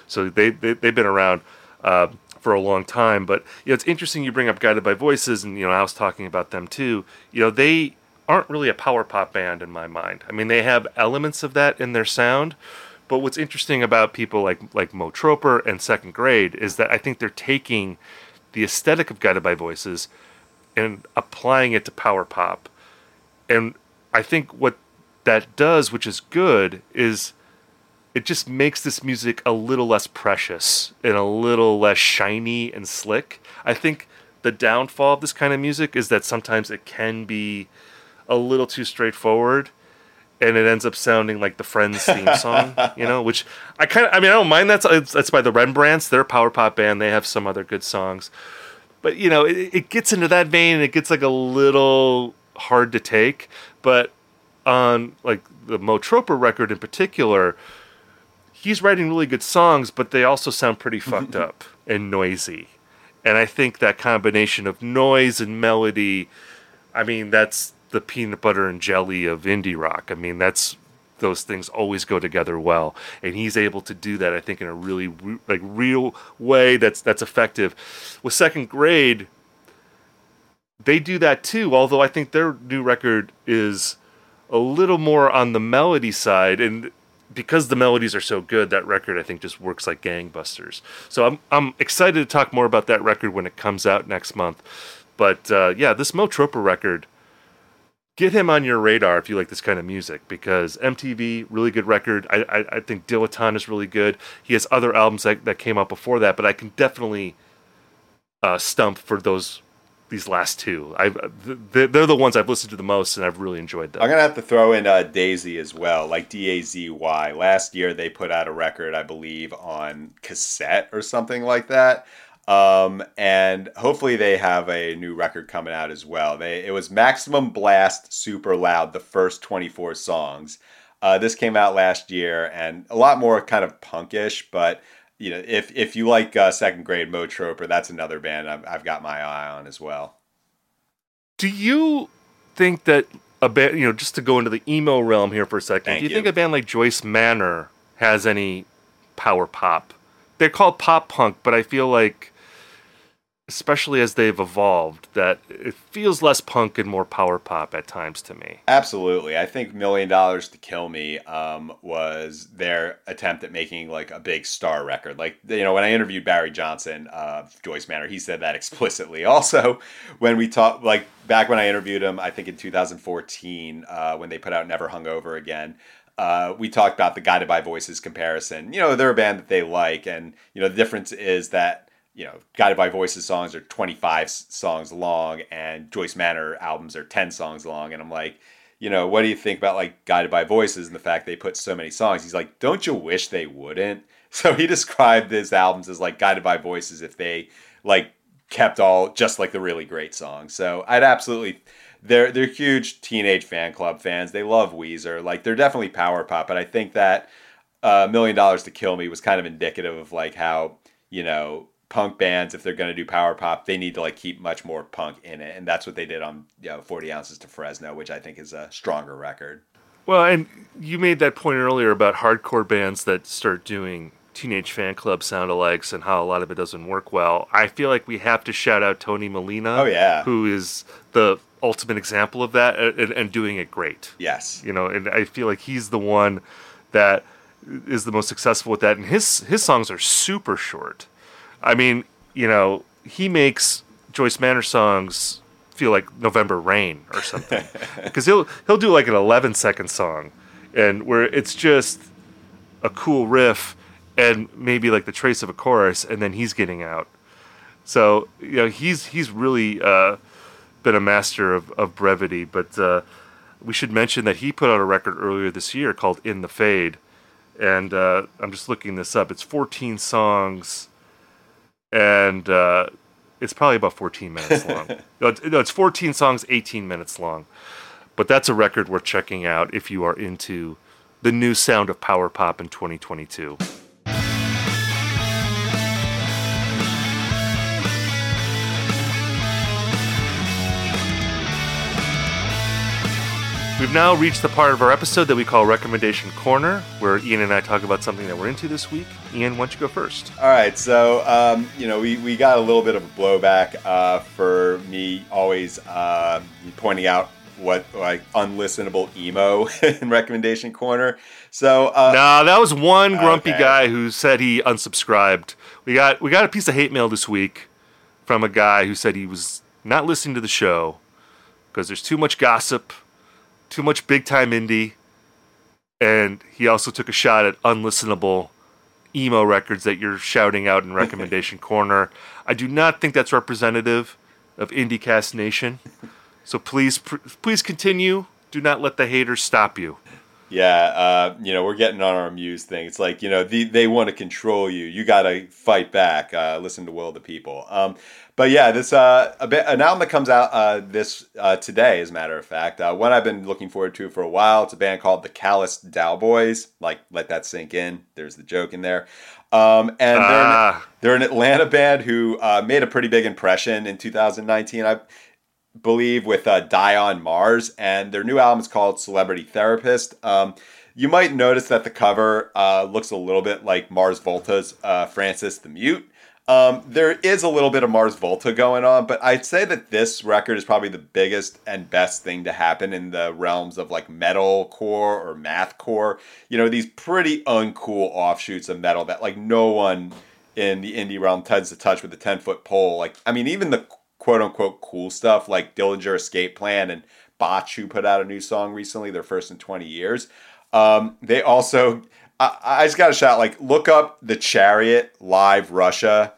So they, they they've been around. Uh, for a long time. But you know, it's interesting you bring up Guided by Voices, and you know, I was talking about them too. You know, they aren't really a power pop band in my mind. I mean, they have elements of that in their sound. But what's interesting about people like like Mo Troper and Second Grade is that I think they're taking the aesthetic of Guided by Voices and applying it to power pop. And I think what that does, which is good, is it just makes this music a little less precious and a little less shiny and slick. I think the downfall of this kind of music is that sometimes it can be a little too straightforward and it ends up sounding like the Friends theme song, you know, which I kind of, I mean, I don't mind that. That's by the Rembrandts. They're a power pop band. They have some other good songs. But, you know, it, it gets into that vein and it gets like a little hard to take. But on like the Mo Troper record in particular, he's writing really good songs, but they also sound pretty mm-hmm. fucked up and noisy. And I think that combination of noise and melody, I mean, that's the peanut butter and jelly of indie rock. I mean, that's those things always go together well, and he's able to do that. I think in a really like real way that's that's effective. With second grade, they do that too. Although I think their new record is a little more on the melody side, and because the melodies are so good, that record I think just works like gangbusters. So I'm I'm excited to talk more about that record when it comes out next month. But uh, yeah, this Mo Troper record get him on your radar if you like this kind of music because MTV really good record. I I, I think Dilettante is really good. He has other albums that, that came out before that, but I can definitely uh, stump for those these last two. I they're the ones I've listened to the most and I've really enjoyed them. I'm gonna have to throw in uh, Dazy as well, like D A Z Y. Last year they put out a record, I believe, on cassette or something like that. Um, and hopefully they have a new record coming out as well. They it was Maximum Blast Super Loud, the first 24 songs. Uh, this came out last year and a lot more kind of punkish, but you know, if if you like uh, second grade Mo Troper, that's another band I've, I've got my eye on as well. Do you think that a band, you know, just to go into the emo realm here for a second, Thank do you, you. think a band like Joyce Manor has any power pop? They're called pop punk, but I feel like especially as they've evolved, that it feels less punk and more power pop at times to me. Absolutely. I think Million Dollars to Kill Me um, was their attempt at making like a big star record. Like, you know, when I interviewed Barry Johnson of Joyce Manor, he said that explicitly. Also, when we talked, like back when I interviewed him, I think in 2014, uh, when they put out Never Hung Over Again, uh, we talked about the Guided by Voices comparison. You know, they're a band that they like, and, you know, the difference is that you know, Guided by Voices songs are 25 songs long and Joyce Manor albums are 10 songs long. And I'm like, you know, what do you think about like Guided by Voices and the fact they put so many songs? He's like, don't you wish they wouldn't? So he described his albums as like Guided by Voices if they like kept all just like the really great songs. So I'd absolutely they're they're huge teenage fan club fans. They love Weezer. Like they're definitely power pop, but I think that a uh, million dollars to kill me was kind of indicative of like how, you know, punk bands if they're going to do power pop they need to like keep much more punk in it and that's what they did on you know 40 ounces to fresno which i think is a stronger record. Well and you made that point earlier about hardcore bands that start doing teenage fan club sound alikes and how a lot of it doesn't work well. I feel like we have to shout out tony molina oh yeah. who is the ultimate example of that and, and doing it great. Yes. You know and i feel like he's the one that is the most successful with that and his his songs are super short I mean, you know, he makes Joyce Manor songs feel like November Rain or something because he'll he'll do like an 11 second song, and where it's just a cool riff and maybe like the trace of a chorus, and then he's getting out. So you know, he's he's really uh, been a master of, of brevity. But uh, we should mention that he put out a record earlier this year called "In the Fade." And uh, I'm just looking this up. It's 14 songs and uh, it's probably about 14 minutes long. no, it's, no, it's 14 songs, 18 minutes long. But that's a record worth checking out if you are into the new sound of power pop in 2022. We've now reached the part of our episode that we call Recommendation Corner, where Ian and I talk about something that we're into this week. Ian, why don't you go first? All right, so um, you know we, we got a little bit of a blowback uh, for me always uh, pointing out what like unlistenable emo in Recommendation Corner. So uh, nah, that was one grumpy okay. guy who said he unsubscribed. We got we got a piece of hate mail this week from a guy who said he was not listening to the show because there's too much gossip too much big time indie. and he also took a shot at unlistenable emo records that you're shouting out in recommendation corner. I do not think that's representative of IndieCast Nation. So please, pr- please continue. Do not let the haters stop you. Yeah, uh, you know, we're getting on our Muse thing. It's like, you know, the, they want to control you. You got to fight back. Uh, listen to Will the People. Um, but yeah, this uh, a bit, an album that comes out uh, this uh, today, as a matter of fact. Uh, one I've been looking forward to for a while. It's a band called the Callous Daoboys. Like, let that sink in. There's the joke in there. Um, and they're, an, Ah. they're an Atlanta band who uh, made a pretty big impression in 2019. I believe with uh, Die on Mars, and their new album is called Celebrity Therapist. Um, you might notice that the cover uh, looks a little bit like Mars Volta's uh, Frances the Mute. Um, there is a little bit of Mars Volta going on, but I'd say that this record is probably the biggest and best thing to happen in the realms of like metal core or math core. You know, these pretty uncool offshoots of metal that like no one in the indie realm tends to touch with a 10 foot pole. Like, I mean, even the quote unquote cool stuff like Dillinger Escape Plan and Botch, who put out a new song recently, their first in 20 years. Um, they also, I, I just got a shout, like, look up the Chariot live Russia.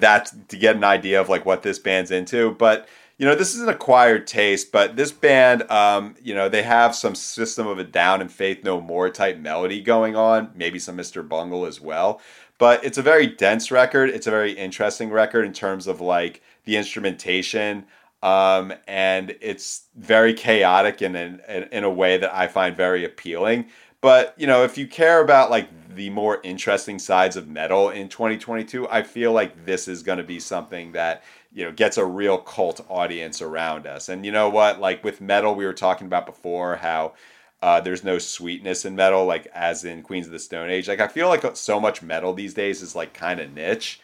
That's to get an idea of like what this band's into. But you know, this is an acquired taste. But this band, um, you know, they have some System of a Down and Faith No More type melody going on. Maybe some Mr. Bungle as well. But it's a very dense record. It's a very interesting record in terms of like the instrumentation. Um, and it's very chaotic in, in in a way that I find very appealing. But you know, if you care about like the more interesting sides of metal in 2022, I feel like this is going to be something that you know gets a real cult audience around us. And you know what? Like with metal, we were talking about before how uh, there's no sweetness in metal, like as in Queens of the Stone Age. Like I feel like so much metal these days is like kind of niche.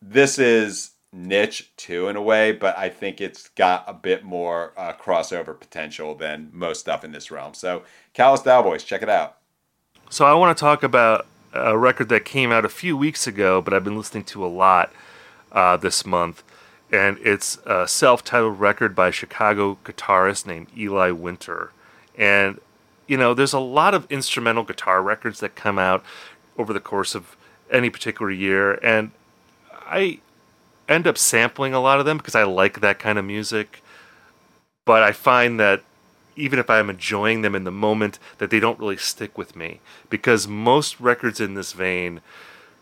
This is niche too in a way, but I think it's got a bit more uh, crossover potential than most stuff in this realm. So, Callous Daoboys, check it out. So I want to talk about a record that came out a few weeks ago, but I've been listening to a lot uh, this month, and it's a self-titled record by a Chicago guitarist named Eli Winter, and you know, there's a lot of instrumental guitar records that come out over the course of any particular year, and I end up sampling a lot of them because I like that kind of music. But I find that even if I'm enjoying them in the moment, that they don't really stick with me because most records in this vein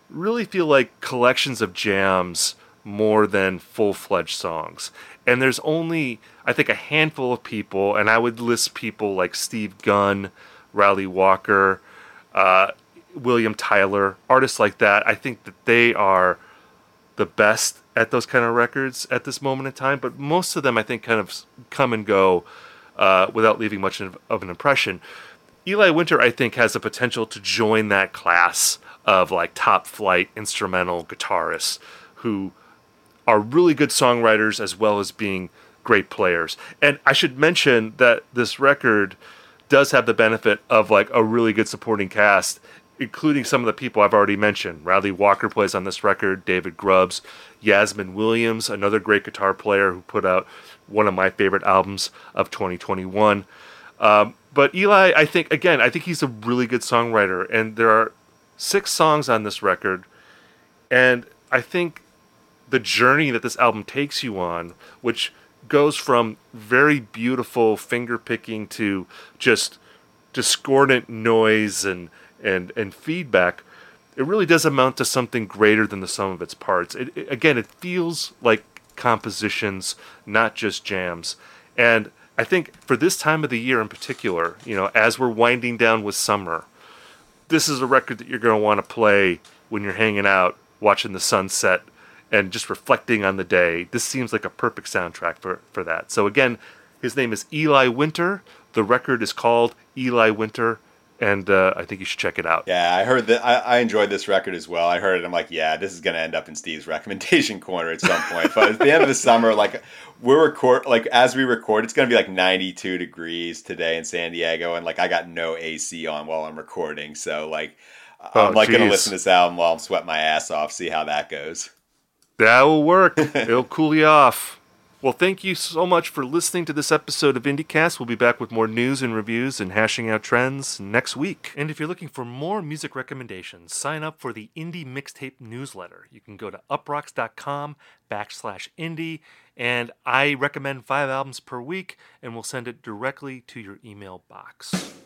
really feel like collections of jams more than full-fledged songs. And there's only I think a handful of people, and I would list people like Steve Gunn, Ryley Walker, uh, William Tyler, artists like that. I think that they are the best at those kind of records at this moment in time. But most of them, I think, kind of come and go uh, without leaving much of, of an impression. Eli Winter, I think, has the potential to join that class of like top flight instrumental guitarists who are really good songwriters as well as being great players. And I should mention that this record does have the benefit of like a really good supporting cast, including some of the people I've already mentioned. Ryley Walker plays on this record, David Grubbs, Yasmin Williams, another great guitar player who put out one of my favorite albums of 2021. Um, but Eli, I think, again, I think he's a really good songwriter, and there are six songs on this record. And I think the journey that this album takes you on, which goes from very beautiful finger picking to just discordant noise and, and, and feedback, it really does amount to something greater than the sum of its parts. It, it, again, it feels like compositions, not just jams. And I think for this time of the year in particular, you know, as we're winding down with summer, this is a record that you're going to want to play when you're hanging out, watching the sunset, and just reflecting on the day. This seems like a perfect soundtrack for, for that. So, again, his name is Eli Winter. The record is called Eli Winter, and uh, I think you should check it out. Yeah, I heard that. I, I enjoyed this record as well. I heard it. I'm like, yeah, this is going to end up in Steve's recommendation corner at some point. but at the end of the summer, like we're record, like as we record, it's going to be like 92 degrees today in San Diego, and like I got no AC on while I'm recording. So like, Oh, I'm like going to listen to this album while I'm sweating my ass off, see how that goes. That will work. It'll cool you off. Well, thank you so much for listening to this episode of IndieCast. We'll be back with more news and reviews and hashing out trends next week. And if you're looking for more music recommendations, sign up for the Indie Mixtape newsletter. You can go to uproxx.com backslash indie, and I recommend five albums per week, and we'll send it directly to your email box.